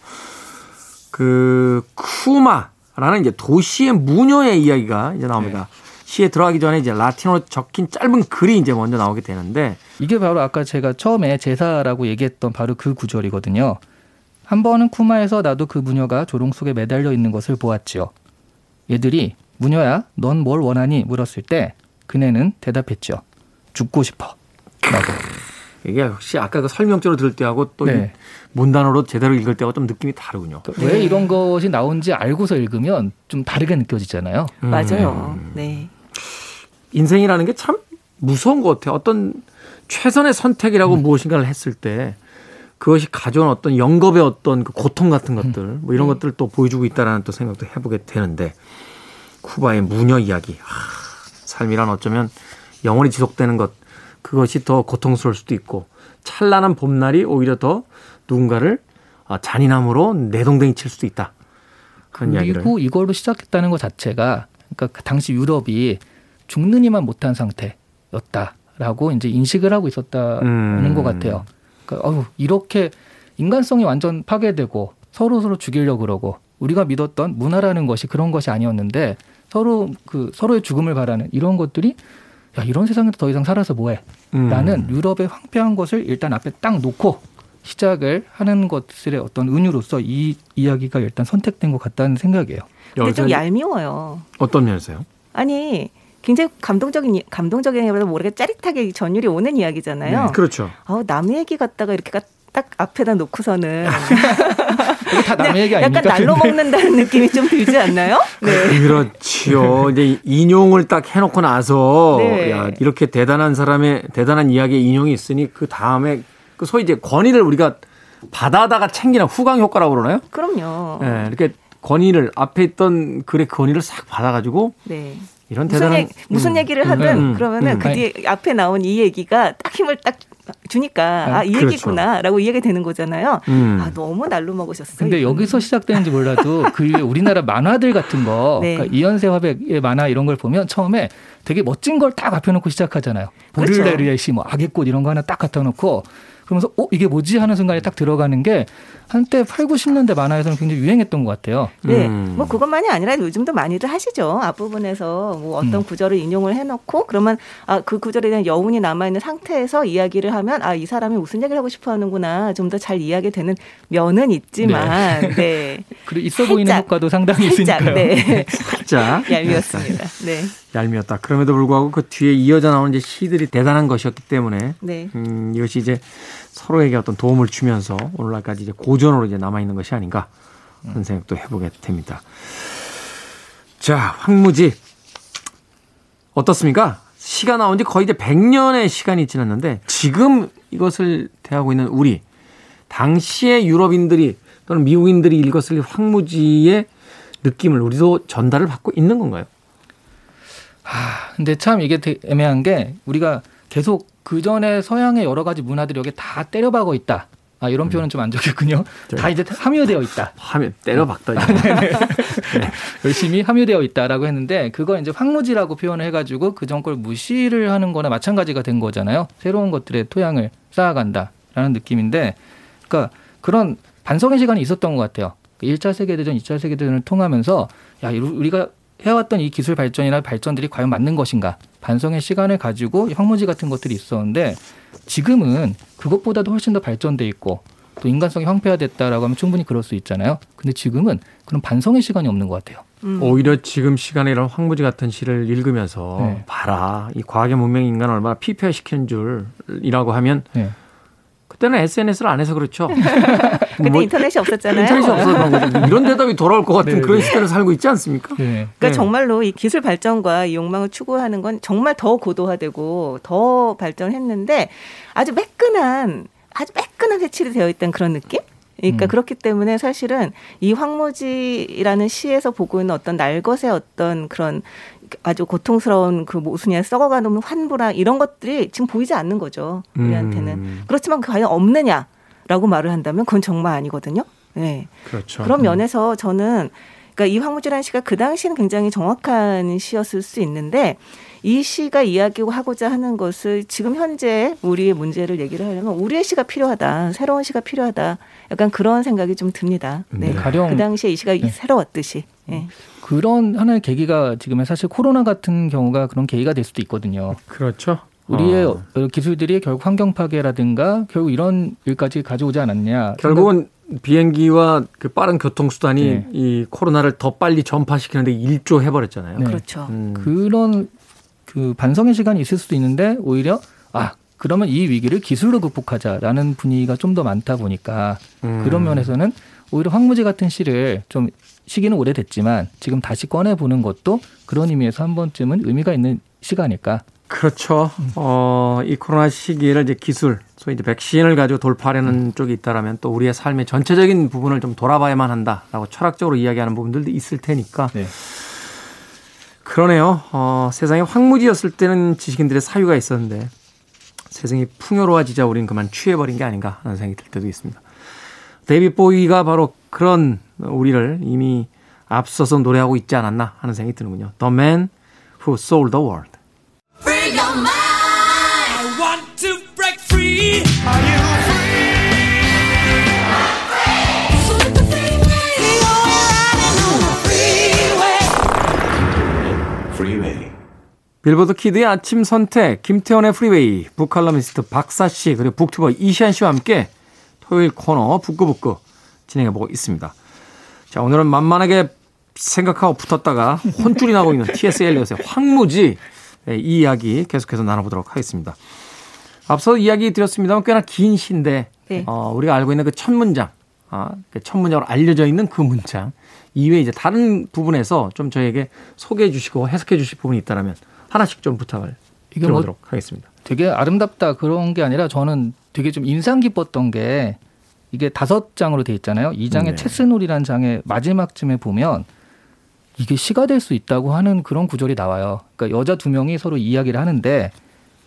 그 쿠마라는 이제 도시의 무녀의 이야기가 이제 나옵니다. 시에 들어가기 전에 이제 라틴어로 적힌 짧은 글이 이제 먼저 나오게 되는데 이게 바로 아까 제가 처음에 제사라고 얘기했던 바로 그 구절이거든요. 한 번은 쿠마에서 나도 그 무녀가 조롱 속에 매달려 있는 것을 보았지요. 얘들이 무녀야, 넌 뭘 원하니? 물었을 때 그네는 대답했죠. 죽고 싶어. 라고. 이게 역시 아까 그 설명조로 들을 때하고 또이 네. 문단어로 제대로 읽을 때하고 좀 느낌이 다르군요. 왜 네. 이런 것이 나온지 알고서 읽으면 좀 다르게 느껴지잖아요. 음. 맞아요. 네. 인생이라는 게 참 무서운 것 같아요. 어떤 최선의 선택이라고 무엇인가를 했을 때 그것이 가져온 어떤 영겁의 어떤 그 고통 같은 것들 뭐 이런 것들을 또 보여주고 있다라는 또 생각도 해보게 되는데 쿠바의 무녀 이야기 아, 삶이란 어쩌면 영원히 지속되는 것 그것이 더 고통스러울 수도 있고 찬란한 봄날이 오히려 더 누군가를 아, 잔인함으로 내동댕이 칠 수도 있다 그런 이야기를 그리고 이걸로 시작했다는 것 자체가 그러니까 그 당시 유럽이 죽느니만 못한 상태였다라고 이제 인식을 하고 있었다는 음. 것 같아요. 그러니까 어휴, 이렇게 인간성이 완전 파괴되고 서로 서로 죽이려 그러고 우리가 믿었던 문화라는 것이 그런 것이 아니었는데 서로 그 서로의 죽음을 바라는 이런 것들이 야 이런 세상에서 더 이상 살아서 뭐해? 음. 라는 유럽의 황폐한 것을 일단 앞에 딱 놓고 시작을 하는 것들의 어떤 은유로서 이 이야기가 일단 선택된 것 같다는 생각이에요. 근데 좀 얄미워요. 어떤 면에서요? 아니 굉장히 감동적인 이- 감동적인보다 모르게 짜릿하게 전율이 오는 이야기잖아요. 그렇죠. 아우 남 얘기 갖다가 이렇게 가- 딱 앞에다 놓고서는 *laughs* 다 남의 얘기 아닙니까? 약간 날로? 먹는다는 느낌이 좀 들지 않나요? *laughs* 네. 그렇지요. 이제 인용을 딱 해놓고 나서 네. 야 이렇게 대단한 사람의 대단한 이야기의 인용이 있으니 그 다음에 그 소위 이제 권위를 우리가 받아다가 챙기는 후광 효과라고 그러나요? 그럼요. 예, 이렇게 권위를 앞에 있던 글의 권위를 싹 받아가지고 네. 이런 무슨, 대단한 얘기, 무슨 음, 얘기를 음, 하든 음, 그러면은 음. 그 뒤에 앞에 나온 이 얘기가 딱 힘을 딱 주니까 아이 그렇죠. 얘기구나라고 이해가 되는 거잖아요. 음. 아 너무 날로 먹으셨어요. 근데 이분은. 여기서 시작되는지 몰라도 *laughs* 그 위에 우리나라 만화들 같은 거, 네. 그러니까 이현세 화백의 만화 이런 걸 보면 처음에 되게 멋진 걸 딱 앞에 놓고 시작하잖아요. 그렇죠. 보를레르의 시, 뭐 악의 꽃 이런 거 하나 딱 갖다 놓고 그러면서 어 이게 뭐지 하는 순간에 딱 들어가는 게 한때 8, 90년대 만화에서는 굉장히 유행했던 것 같아요. 네, 음. 뭐 그것만이 아니라 요즘도 많이들 하시죠. 앞부분에서 뭐 어떤 음. 구절을 인용을 해놓고 그러면 아 그 구절에 대한 여운이 남아 있는 상태에서 이야기를 하면 아 이 사람이 무슨 얘기를 하고 싶어하는구나 좀 더 잘 이해하게 되는 면은 있지만 네, *laughs* 그리고 있어 보이는 살짝, 효과도 상당히 살짝 있으니까요. 네 살짝 *laughs* 얄미웠습니다. 네, 얄미웠다. 그럼에도 불구하고 그 뒤에 이어져 나오는 이제 시들이 대단한 것이었기 때문에 네. 음, 이것이 이제 서로에게 어떤 도움을 주면서 오늘날까지 이제 고전으로 이제 남아 있는 것이 아닌가 하는 생각도 해보게 됩니다. 자, 황무지 어떻습니까? 시가 나온 지 거의 이제 100년의 시간이 지났는데 지금 이것을 대하고 있는 우리 당시의 유럽인들이 또는 미국인들이 읽었을 황무지의 느낌을 우리도 전달을 받고 있는 건가요? 근데 참 이게 애매한 게 우리가 계속 그 전에 서양의 여러 가지 문화들이 여기 다 때려박아 있다. 아, 이런 표현은 좀 안 좋겠군요. 다 이제 함유되어 있다. *laughs* 하면 때려박더니 *laughs* 열심히 함유되어 있다라고 했는데 그걸 이제 황무지라고 표현을 해가지고 그전걸 무시를 하는 거나 마찬가지가 된 거잖아요. 새로운 것들의 토양을 쌓아간다라는 느낌인데 그러니까 그런 반성의 시간이 있었던 것 같아요. 1차 세계대전, 2차 세계대전을 통하면서 야, 이- 우리가 해왔던 이 기술 발전이나 발전들이 과연 맞는 것인가? 반성의 시간을 가지고 황무지 같은 것들이 있었는데 지금은 그것보다도 훨씬 더 발전돼 있고 또 인간성이 황폐화됐다라고 하면 충분히 그럴 수 있잖아요. 근데 지금은 그런 반성의 시간이 없는 것 같아요. 음. 오히려 지금 시간에 이런 황무지 같은 시를 읽으면서 네. 봐라 이 과학의 문명 인간을 얼마나 피폐시키는 줄이라고 하면 네. 그때는 SNS를 안 해서 그렇죠. *laughs* 그때 뭐 인터넷이 없었잖아요. 인터넷이 거죠. *laughs* 이런 대답이 돌아올 것 같은 네, 그런 네. 시대를 살고 있지 않습니까? 네. 그러니까 네. 정말로 이 기술 발전과 이 욕망을 추구하는 건 정말 더 고도화되고 더 발전했는데 아주 매끈한 아주 매끈한 색칠이 되어 있던 그런 느낌? 그러니까 음. 그렇기 때문에 사실은 이 황무지라는 시에서 보고 있는 어떤 날것의 어떤 그런 아주 고통스러운 그 모순이나 썩어가는 환부랑 이런 것들이 지금 보이지 않는 거죠 우리한테는 음. 그렇지만 그 과연 없느냐 라고 말을 한다면 그건 정말 아니거든요. 네. 그렇죠. 그런 면에서 저는 그러니까 이 황무지라는 시가 그 당시에는 굉장히 정확한 시였을 수 있는데 이 시가 이야기하고자 하는 것을 지금 현재 우리의 문제를 얘기를 하려면 우리의 시가 필요하다. 새로운 시가 필요하다. 약간 그런 생각이 좀 듭니다. 네. 네. 가령 그 당시에 이 시가 네. 새로웠듯이. 네. 그런 하나의 계기가 지금은 사실 코로나 같은 경우가 그런 계기가 될 수도 있거든요. 그렇죠. 우리의 어. 어, 기술들이 결국 환경 파괴라든가 결국 이런 일까지 가져오지 않았냐. 결국은 비행기와 그 빠른 교통수단이 네. 이 코로나를 더 빨리 전파시키는데 일조해버렸잖아요. 네. 그렇죠. 음. 그런 그 반성의 시간이 있을 수도 있는데 오히려 아 그러면 이 위기를 기술로 극복하자라는 분위기가 좀 더 많다 보니까 음. 그런 면에서는 오히려 황무지 같은 시를 좀 시기는 오래됐지만 지금 다시 꺼내 보는 것도 그런 의미에서 한 번쯤은 의미가 있는 시가니까 그렇죠. 어, 이 코로나 시기를 이제 기술, 소위 이제 백신을 가지고 돌파하려는 쪽이 있다라면 또 우리의 삶의 전체적인 부분을 좀 돌아봐야만 한다라고 철학적으로 이야기하는 부분들도 있을 테니까. 네. 그러네요. 어, 세상에 황무지였을 때는 지식인들의 사유가 있었는데 세상이 풍요로워지자 우리는 그만 취해버린 게 아닌가 하는 생각이 들 때도 있습니다. 데이비 보이가 바로 그런 우리를 이미 앞서서 노래하고 있지 않았나 하는 생각이 드는군요. The Man Who Sold the World. 빌보드 키드의 아침 선택, 김태훈의 프리웨이, 북칼럼니스트 박사 씨, 그리고 북튜버 이시안 씨와 함께 토요일 코너 북구북구 진행해보고 있습니다. 자, 오늘은 만만하게 생각하고 붙었다가 혼쭐이 나고 있는 T.S. 엘리엇의 황무지 네, 이 이야기 계속해서 나눠보도록 하겠습니다. 앞서 이야기 드렸습니다만 꽤나 긴 시인데 네. 어, 우리가 알고 있는 그 첫 문장, 아, 그첫 문장으로 알려져 있는 그 문장 이외에 이제 다른 부분에서 좀 저에게 소개해 주시고 해석해 주실 부분이 있다면 하나씩 좀 부탁을 뭐 드려보도록 하겠습니다. 되게 아름답다 그런 게 아니라 저는 되게 좀 인상 깊었던 게 이게 다섯 장으로 돼 있잖아요. 이 장의 네. 체스놀이라는 장의 마지막쯤에 보면 이게 시가 될 수 있다고 하는 그런 구절이 나와요. 그러니까 여자 두 명이 서로 이야기를 하는데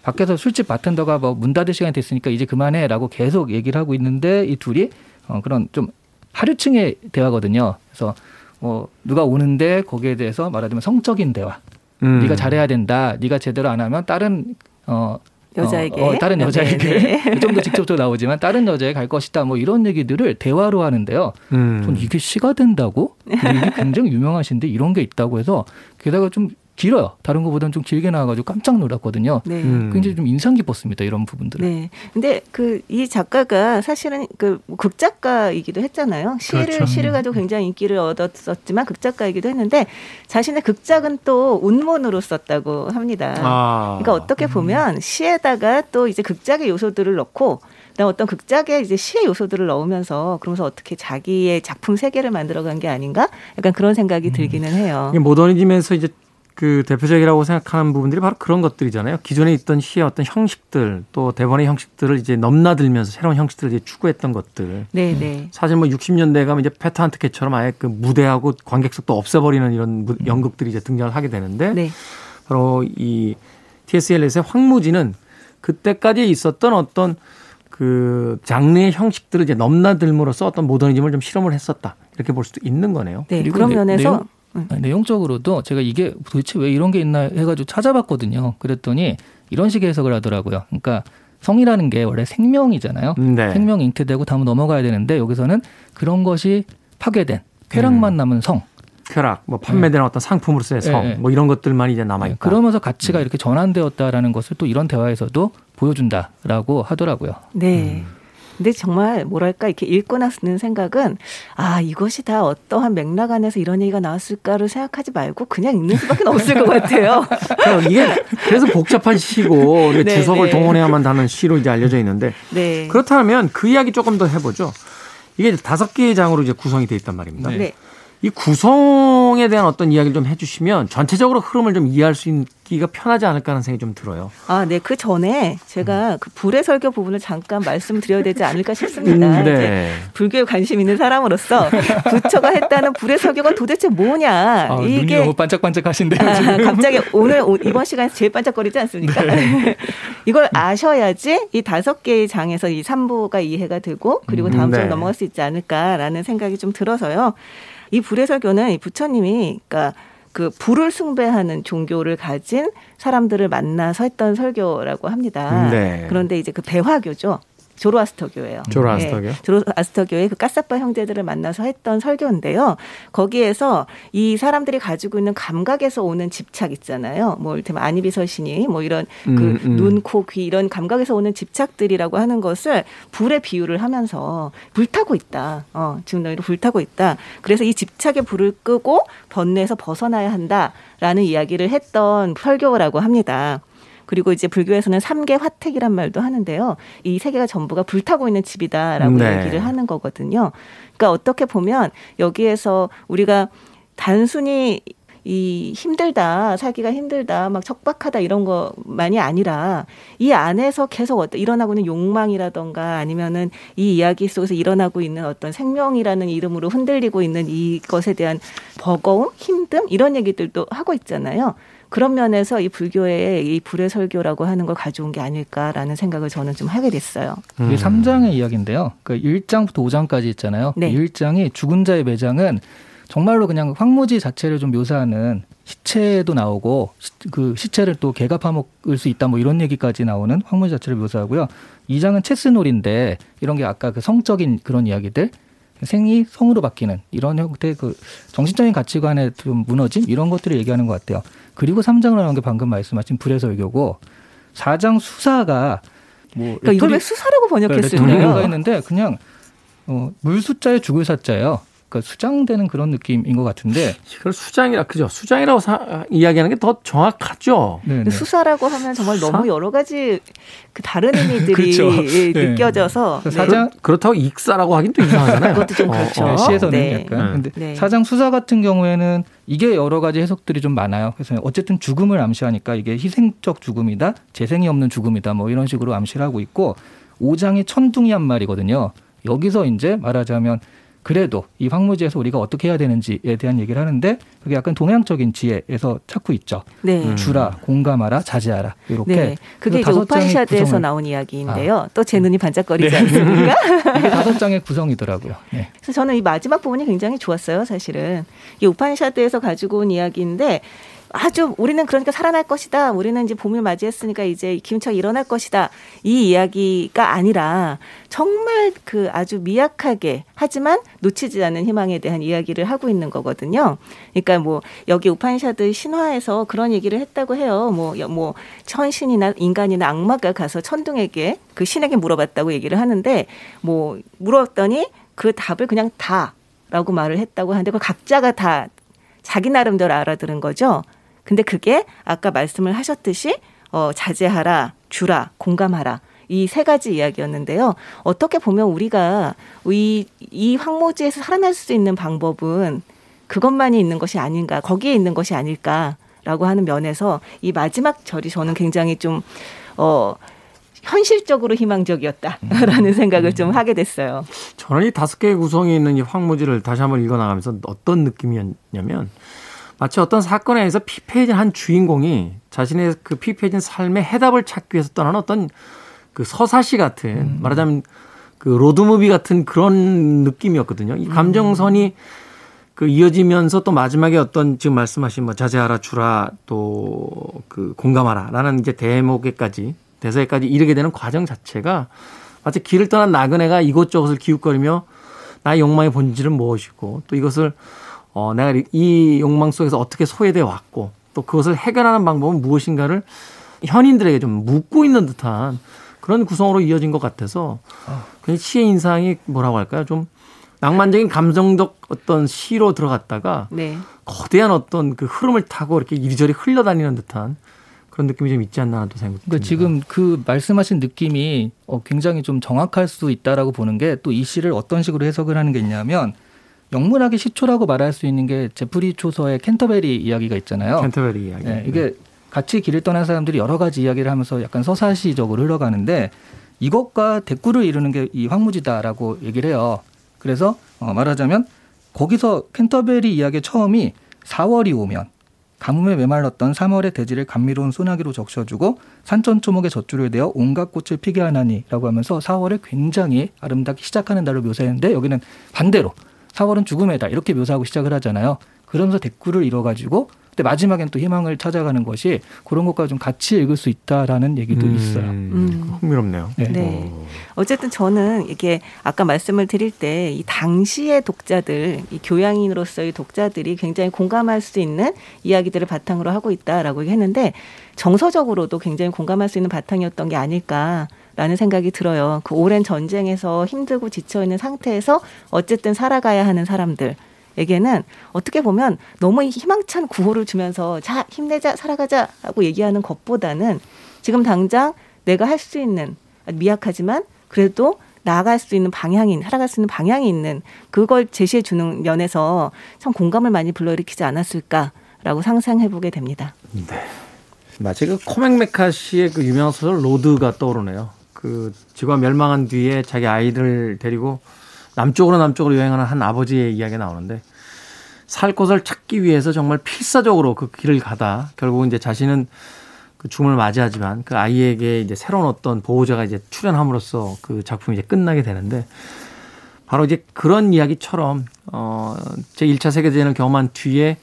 밖에서 술집 바텐더가 뭐 문 닫을 시간이 됐으니까 이제 그만해라고 계속 얘기를 하고 있는데 이 둘이 어 그런 좀 하류층의 대화거든요. 그래서 뭐 누가 오는데 거기에 대해서 말하자면 성적인 대화. 음. 네가 잘해야 된다. 네가 제대로 안 하면 다른 어 여자에게. 어, 어, 다른 네, 여자에게 네. 좀더 직접적으로 나오지만 다른 여자에 갈 것이다. 뭐 이런 얘기들을 대화로 하는데요. 음. 전 이게 시가 된다고? 이게 굉장히 유명하신데 이런 게 있다고 해서 게다가 좀 길어요. 다른 것보다는 좀 길게 나와가지고 깜짝 놀랐거든요. 네. 음. 굉장히 좀 인상 깊었습니다. 이런 부분들. 은 네. 근데 그 이 작가가 사실은 그 극작가이기도 했잖아요. 시를 그렇죠. 시를 가지고 굉장히 인기를 얻었었지만 극작가이기도 했는데 자신의 극작은 또 운문으로 썼다고 합니다. 아. 그러니까 어떻게 보면 시에다가 또 이제 극작의 요소들을 넣고 어떤 극작에 이제 시의 요소들을 넣으면서 그러면서 어떻게 자기의 작품 세계를 만들어간 게 아닌가? 약간 그런 생각이 들기는 해요. 모더니즘에서 이제 그 대표적이라고 생각하는 부분들이 바로 그런 것들이잖아요. 기존에 있던 시의 어떤 형식들 또 대본의 형식들을 이제 넘나들면서 새로운 형식들을 이제 추구했던 것들. 네, 네. 사실 뭐 60년대 가면 이제 패트한트캐처럼 아예 그 무대하고 관객석도 없애버리는 이런 무- 연극들이 이제 등장을 하게 되는데 네. 바로 이 T.S. 엘리엇의 황무지는 그때까지 있었던 어떤 그 장르의 형식들을 이제 넘나들므로써 어떤 모더니즘을 좀 실험을 했었다 이렇게 볼 수도 있는 거네요. 네. 그런 내- 면에서 내용- 아니, 내용적으로도 제가 이게 도대체 왜 이런 게 있나 해가지고 찾아봤거든요. 그랬더니 이런 식의 해석을 하더라고요. 그러니까 성이라는 게 원래 생명이잖아요. 네. 생명이 잉태되고 다음 넘어가야 되는데 여기서는 그런 것이 파괴된 쾌락만 남은 성. 쾌락, 뭐 판매되는 어떤 상품으로서의 성, 네, 네. 뭐 이런 것들만 이제 남아 네, 있다. 그러면서 가치가 이렇게 전환되었다라는 것을 또 이런 대화에서도 보여준다라고 하더라고요. 네. 근데 정말 뭐랄까 이렇게 읽고 나서는 생각은 아 이것이 다 어떠한 맥락 안에서 이런 얘기가 나왔을까를 생각하지 말고 그냥 읽는 수밖에 없을 것 같아요. *laughs* 그러니까 이게 그래서 복잡한 시고 네, 주석을 네. 동원해야만 하는 시로 이제 알려져 있는데 네. 그렇다면 그 이야기 조금 더 해보죠. 이게 다섯 개의 장으로 이제 구성이 돼 있단 말입니다. 네. 이 구성에 대한 어떤 이야기를 좀 해주시면 전체적으로 흐름을 좀 이해할 수 있기가 편하지 않을까 하는 생각이 좀 들어요. 아, 네. 그 전에 제가 그 불의 설교 부분을 잠깐 말씀드려야 되지 않을까 싶습니다. 음, 네. 불교에 관심 있는 사람으로서 *laughs* 부처가 했다는 불의 설교가 도대체 뭐냐? 아, 눈이 이게 너무 반짝반짝하신데요. 아, 지금. 갑자기 오늘 오- 이번 시간에서 제일 반짝거리지 않습니까? *laughs* 이걸 아셔야지 이 다섯 개의 장에서 이 3부가 이해가 되고 그리고 다음 음, 네. 넘어갈 수 있지 않을까라는 생각이 좀 들어서요. 이 불의 설교는 이 부처님이 그러니까 그 불을 숭배하는 종교를 가진 사람들을 만나서 했던 설교라고 합니다. 네. 그런데 이제 그 배화교죠. 조로아스터교예요. 조로아스터교? 예, 조로아스터교의 그 까사빠 형제들을 만나서 했던 설교인데요. 거기에서 이 사람들이 가지고 있는 감각에서 오는 집착 있잖아요. 뭐 이를테면 아니비설신이 뭐 이런 그 음, 음. 눈, 코, 귀 이런 감각에서 오는 집착들이라고 하는 것을 불에 비유를 하면서 불타고 있다. 어, 지금 너희를 불타고 있다. 그래서 이 집착의 불을 끄고 번뇌에서 벗어나야 한다라는 이야기를 했던 설교라고 합니다. 그리고 이제 불교에서는 삼계 화택이란 말도 하는데요. 이 세 개가 전부가 불타고 있는 집이다라고 네. 얘기를 하는 거거든요. 그러니까 어떻게 보면 여기에서 우리가 단순히 이 힘들다, 살기가 힘들다, 막 척박하다 이런 것만이 아니라 이 안에서 계속 어떤 일어나고 있는 욕망이라던가 아니면은 이 이야기 속에서 일어나고 있는 어떤 생명이라는 이름으로 흔들리고 있는 이것에 대한 버거움, 힘듦 이런 얘기들도 하고 있잖아요. 그런 면에서 이 불교의 이 불의 설교라고 하는 걸 가져온 게 아닐까라는 생각을 저는 좀 하게 됐어요. 음. 이게 3장의 이야기인데요. 그 1장부터 5장까지 있잖아요. 네. 1장이 죽은 자의 매장은 정말로 그냥 황무지 자체를 좀 묘사하는 시체도 나오고 시, 그 시체를 또 개가 파먹을 수 있다 뭐 이런 얘기까지 나오는 황무지 자체를 묘사하고요. 2장은 체스놀인데 이런 게 아까 그 성적인 그런 이야기들 생이 성으로 바뀌는 이런 형태의 그 정신적인 가치관의 좀 무너짐 이런 것들을 얘기하는 것 같아요. 그리고 3장을 나온 게 방금 말씀하신 불에서 외교고 4장 수사가 뭐 그러니까 이걸 왜 수사라고 번역했을까요? 레토릭가 있는데 그냥 어, 물 숫자에 죽을 사자예요. 그러니까 수장되는 그런 느낌인 것 같은데. 이걸 수장이라 그죠? 수장이라고 사- 이야기하는 게 더 정확하죠. 네, 근데 네. 수사라고 하면 정말 수사? 너무 여러 가지 그 다른 의미들이 *laughs* 그렇죠. 예, 네. 느껴져서 그래서 사장 그렇다고 익사라고 하긴 또 이상하잖아요. 그것도 좀 그렇죠. 네, 시에서는 네. 약간. 네. 근데 네. 사장 수사 같은 경우에는 이게 여러 가지 해석들이 좀 많아요. 그래서 어쨌든 죽음을 암시하니까 이게 희생적 죽음이다, 재생이 없는 죽음이다, 뭐 이런 식으로 암시를 하고 있고 5장이 천둥이 한 말이거든요. 여기서 이제 말하자면 그래도 이 황무지에서 우리가 어떻게 해야 되는지에 대한 얘기를 하는데 그게 약간 동양적인 지혜에서 찾고 있죠. 네. 음. 주라, 공감하라, 자제하라 이렇게. 네, 그게 이제 오파니샤드에서 구성을- 아. 나온 이야기인데요. 또제 눈이 반짝거리지 않습니까? *laughs* 이게 다섯 장의 구성이더라고요. 네. 그래서 저는 이 마지막 부분이 굉장히 좋았어요, 사실은. 이 우파니샤드에서 가지고 온 이야기인데 아주 우리는 그러니까 살아날 것이다. 우리는 이제 봄을 맞이했으니까 이제 기운차가 일어날 것이다. 이 이야기가 아니라 정말 그 아주 미약하게 하지만 놓치지 않은 희망에 대한 이야기를 하고 있는 거거든요. 그러니까 뭐 여기 우파니샤드 신화에서 그런 얘기를 했다고 해요. 뭐, 여- 뭐 천신이나 인간이나 악마가 가서 천둥에게 그 신에게 물어봤다고 얘기를 하는데 뭐 물었더니 그 답을 그냥 다라고 말을 했다고 하는데 그 각자가 다 자기 나름대로 알아들은 거죠. 근데 그게 아까 말씀을 하셨듯이 어, 자제하라, 주라, 공감하라. 이 세 가지 이야기였는데요. 어떻게 보면 우리가 이, 이 황무지에서 살아날 수 있는 방법은 그것만이 있는 것이 아닌가, 거기에 있는 것이 아닐까라고 하는 면에서 이 마지막 절이 저는 굉장히 좀, 어, 현실적으로 희망적이었다라는 생각을 좀 하게 됐어요. 저는 이 다섯 개의 구성이 있는 이 황무지를 다시 한번 읽어나가면서 어떤 느낌이었냐면 마치 어떤 사건에 의해서 피폐해진 한 주인공이 자신의 그 피폐해진 삶의 해답을 찾기 위해서 떠나는 어떤 그 서사시 같은 말하자면 그 로드무비 같은 그런 느낌이었거든요. 이 감정선이 그 이어지면서 또 마지막에 어떤 지금 말씀하신 뭐 자제하라 주라 또 그 공감하라라는 이제 대목에까지 대사에까지 이르게 되는 과정 자체가 마치 길을 떠난 나그네가 이곳저곳을 기웃거리며 나의 욕망의 본질은 무엇이고 또 이것을 어 내가 이 욕망 속에서 어떻게 소외돼 왔고 또 그것을 해결하는 방법은 무엇인가를 현인들에게 좀 묻고 있는 듯한 그런 구성으로 이어진 것 같아서 그냥 시의 인상이 뭐라고 할까요? 좀 낭만적인 감정적 어떤 시로 들어갔다가 네. 거대한 어떤 그 흐름을 타고 이렇게 이리저리 흘러다니는 듯한 그런 느낌이 좀 있지 않나 또 생각이 듭니다. 그러니까 지금 그 말씀하신 느낌이 어, 굉장히 좀 정확할 수 있다라고 보는 게 또 이 시를 어떤 식으로 해석을 하는 게 있냐면 영문학의 시초라고 말할 수 있는 게 제프리 초서의 캔터베리 이야기가 있잖아요. 캔터베리 이야기. 네, 이게 같이 길을 떠난 사람들이 여러 가지 이야기를 하면서 약간 서사시적으로 흘러가는데 이것과 대꾸를 이루는 게 이 황무지다라고 얘기를 해요. 그래서 어, 말하자면 거기서 캔터베리 이야기의 처음이 4월이 오면 가뭄에 메말랐던 3월의 대지를 감미로운 소나기로 적셔주고 산천초목의 젖줄을 대어 온갖 꽃을 피게 하나니라고 하면서 4월을 굉장히 아름답게 시작하는 날로 묘사했는데 여기는 반대로 4월은 죽음에다 이렇게 묘사하고 시작을 하잖아요. 그러면서 대꾸를 이뤄가지고 근데 마지막엔 또 희망을 찾아가는 것이 그런 것과 좀 같이 읽을 수 있다라는 얘기도 있어요. 음. 흥미롭네요. 네. 네. 어쨌든 저는 이게 아까 말씀을 드릴 때 이 당시의 독자들, 이 교양인으로서의 독자들이 굉장히 공감할 수 있는 이야기들을 바탕으로 하고 있다라고 했는데 정서적으로도 굉장히 공감할 수 있는 바탕이었던 게 아닐까 라는 생각이 들어요. 그 오랜 전쟁에서 힘들고 지쳐 있는 상태에서 어쨌든 살아가야 하는 사람들. 에게는 어떻게 보면 너무 희망찬 구호를 주면서 자 힘내자 살아가자 하고 얘기하는 것보다는 지금 당장 내가 할 수 있는 미약하지만 그래도 나아갈 수 있는 방향이 살아갈 수 있는 방향이 있는 그걸 제시해 주는 면에서 참 공감을 많이 불러일으키지 않았을까라고 상상해 보게 됩니다. 마치 그 코맥 메카시의 그 유명한 소설 로드가 떠오르네요. 그 지구가 멸망한 뒤에 자기 아이들을 데리고 남쪽으로 남쪽으로 여행하는 한 아버지의 이야기가 나오는데 살 곳을 찾기 위해서 정말 필사적으로 그 길을 가다. 결국 이제 자신은 그 죽음을 맞이하지만 그 아이에게 이제 새로운 어떤 보호자가 이제 출연함으로써 그 작품이 이제 끝나게 되는데 바로 이제 그런 이야기처럼 어제 1차 세계대전을 경험한 뒤에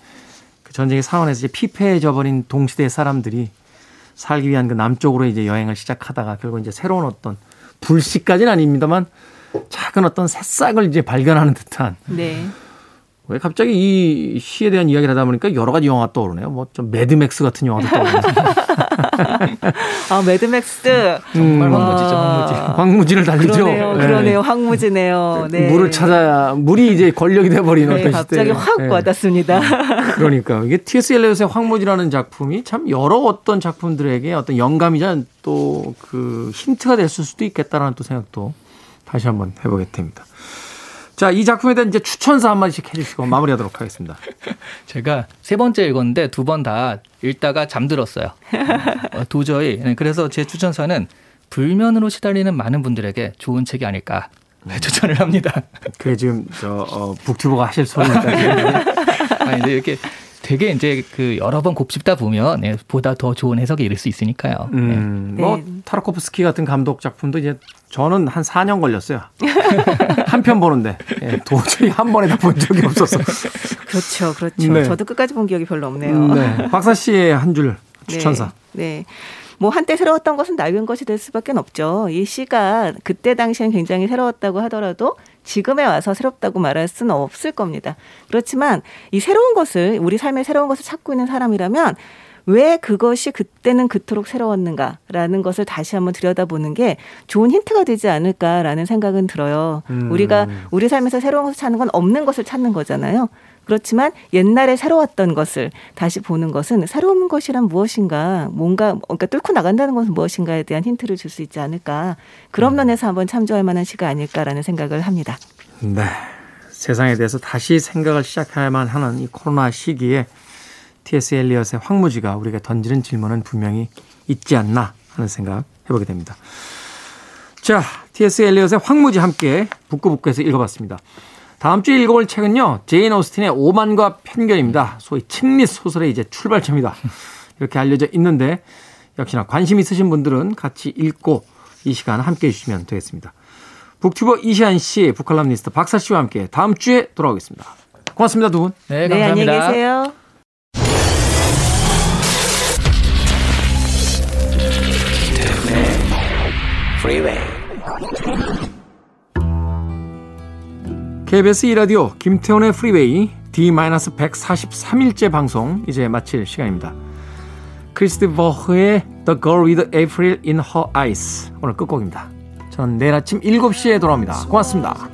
그 전쟁의 상황에서 이제 피폐해져 버린 동시대의 사람들이 살기 위한 그 남쪽으로 이제 여행을 시작하다가 결국 이제 새로운 어떤 불씨까지는 아닙니다만 작은 어떤 새싹을 이제 발견하는 듯한 네. 왜 갑자기 이 시에 대한 이야기를 하다 보니까 여러 가지 영화가 떠오르네요. 뭐 좀 Mad Max 같은 영화도 떠오르네요. *laughs* 아 Mad Max 정말 음. 황무지죠, 와. 황무지. 황무지를 달리죠. 그러네요, 네. 그러네요, 황무지네요. 네. 물을 찾아야 물이 이제 권력이 돼버리는 네, 어떤 갑자기 시대에. 확 네. 와닿습니다. *laughs* 그러니까 이게 T.S. 엘리엇의 황무지라는 작품이 참 여러 어떤 작품들에게 어떤 영감이자 또 그 힌트가 됐을 수도 있겠다라는 또 생각도 다시 한번 해보게 됩니다. 자, 이 작품에 대한 이제 추천사 한마디씩 해주시고 마무리하도록 하겠습니다. *laughs* 제가 세 번째 읽었는데 두 번 다 읽다가 잠들었어요. 어, 도저히. 네, 그래서 제 추천사는 불면으로 시달리는 많은 분들에게 좋은 책이 아닐까 네, 추천을 합니다. 그게 지금 저 어, 북튜버가 하실 소리니까. *laughs* 아니, 근데 이렇게 되게 이제 그 여러 번 곱씹다 보면 네, 보다 더 좋은 해석에 이를 수 있으니까요. 네. 음, 뭐 네. 타르코프스키 같은 감독 작품도 이제 저는 한 4년 걸렸어요. *laughs* 한 편 보는데 예, 도저히 한 번에 다 본 적이 없어서. 그렇죠, 그렇죠. 네. 저도 끝까지 본 기억이 별로 없네요. 음, 네. 박사 씨의 한 줄 추천사. 네. 네. 뭐 한때 새로웠던 것은 낡은 것이 될 수밖에 없죠. 이 시가 그때 당시엔 굉장히 새로웠다고 하더라도 지금에 와서 새롭다고 말할 수는 없을 겁니다. 그렇지만 이 새로운 것을 우리 삶의 새로운 것을 찾고 있는 사람이라면 왜 그것이 그때는 그토록 새로웠는가라는 것을 다시 한번 들여다보는 게 좋은 힌트가 되지 않을까라는 생각은 들어요. 음. 우리가 우리 삶에서 새로운 것을 찾는 건 없는 것을 찾는 거잖아요. 그렇지만 옛날에 새로웠던 것을 다시 보는 것은 새로운 것이란 무엇인가, 뭔가 그러니까 뚫고 나간다는 것은 무엇인가에 대한 힌트를 줄 수 있지 않을까. 그런 면에서 한번 참조할 만한 시가 아닐까라는 생각을 합니다. 네. 세상에 대해서 다시 생각을 시작해야만 하는 이 코로나 시기에 T.S. 엘리엇의 황무지가 우리가 던지는 질문은 분명히 있지 않나 하는 생각 해보게 됩니다. 자, T.S. 엘리엇의 황무지 함께 북구북구에서 읽어봤습니다. 다음 주에 읽어볼 책은요, 제인 오스틴의 오만과 편견입니다. 소위 chick lit 소설의 이제 출발점이다. 이렇게 알려져 있는데, 역시나 관심 있으신 분들은 같이 읽고 이 시간 함께 해주시면 되겠습니다. 북튜버 이시안 씨, 북칼럼니스트 박사 씨와 함께 다음 주에 돌아오겠습니다. 고맙습니다, 두 분. 네, 네, 안녕히 감사합니다. 계세요. Freeway. KBS 2라디오 김태훈의 프리웨이 D-143일째 방송 이제 마칠 시간입니다. 크리스 디 버그의 The Girl with April in Her Eyes 오늘 끝곡입니다. 저는 내일 아침 7시에 돌아옵니다. 고맙습니다.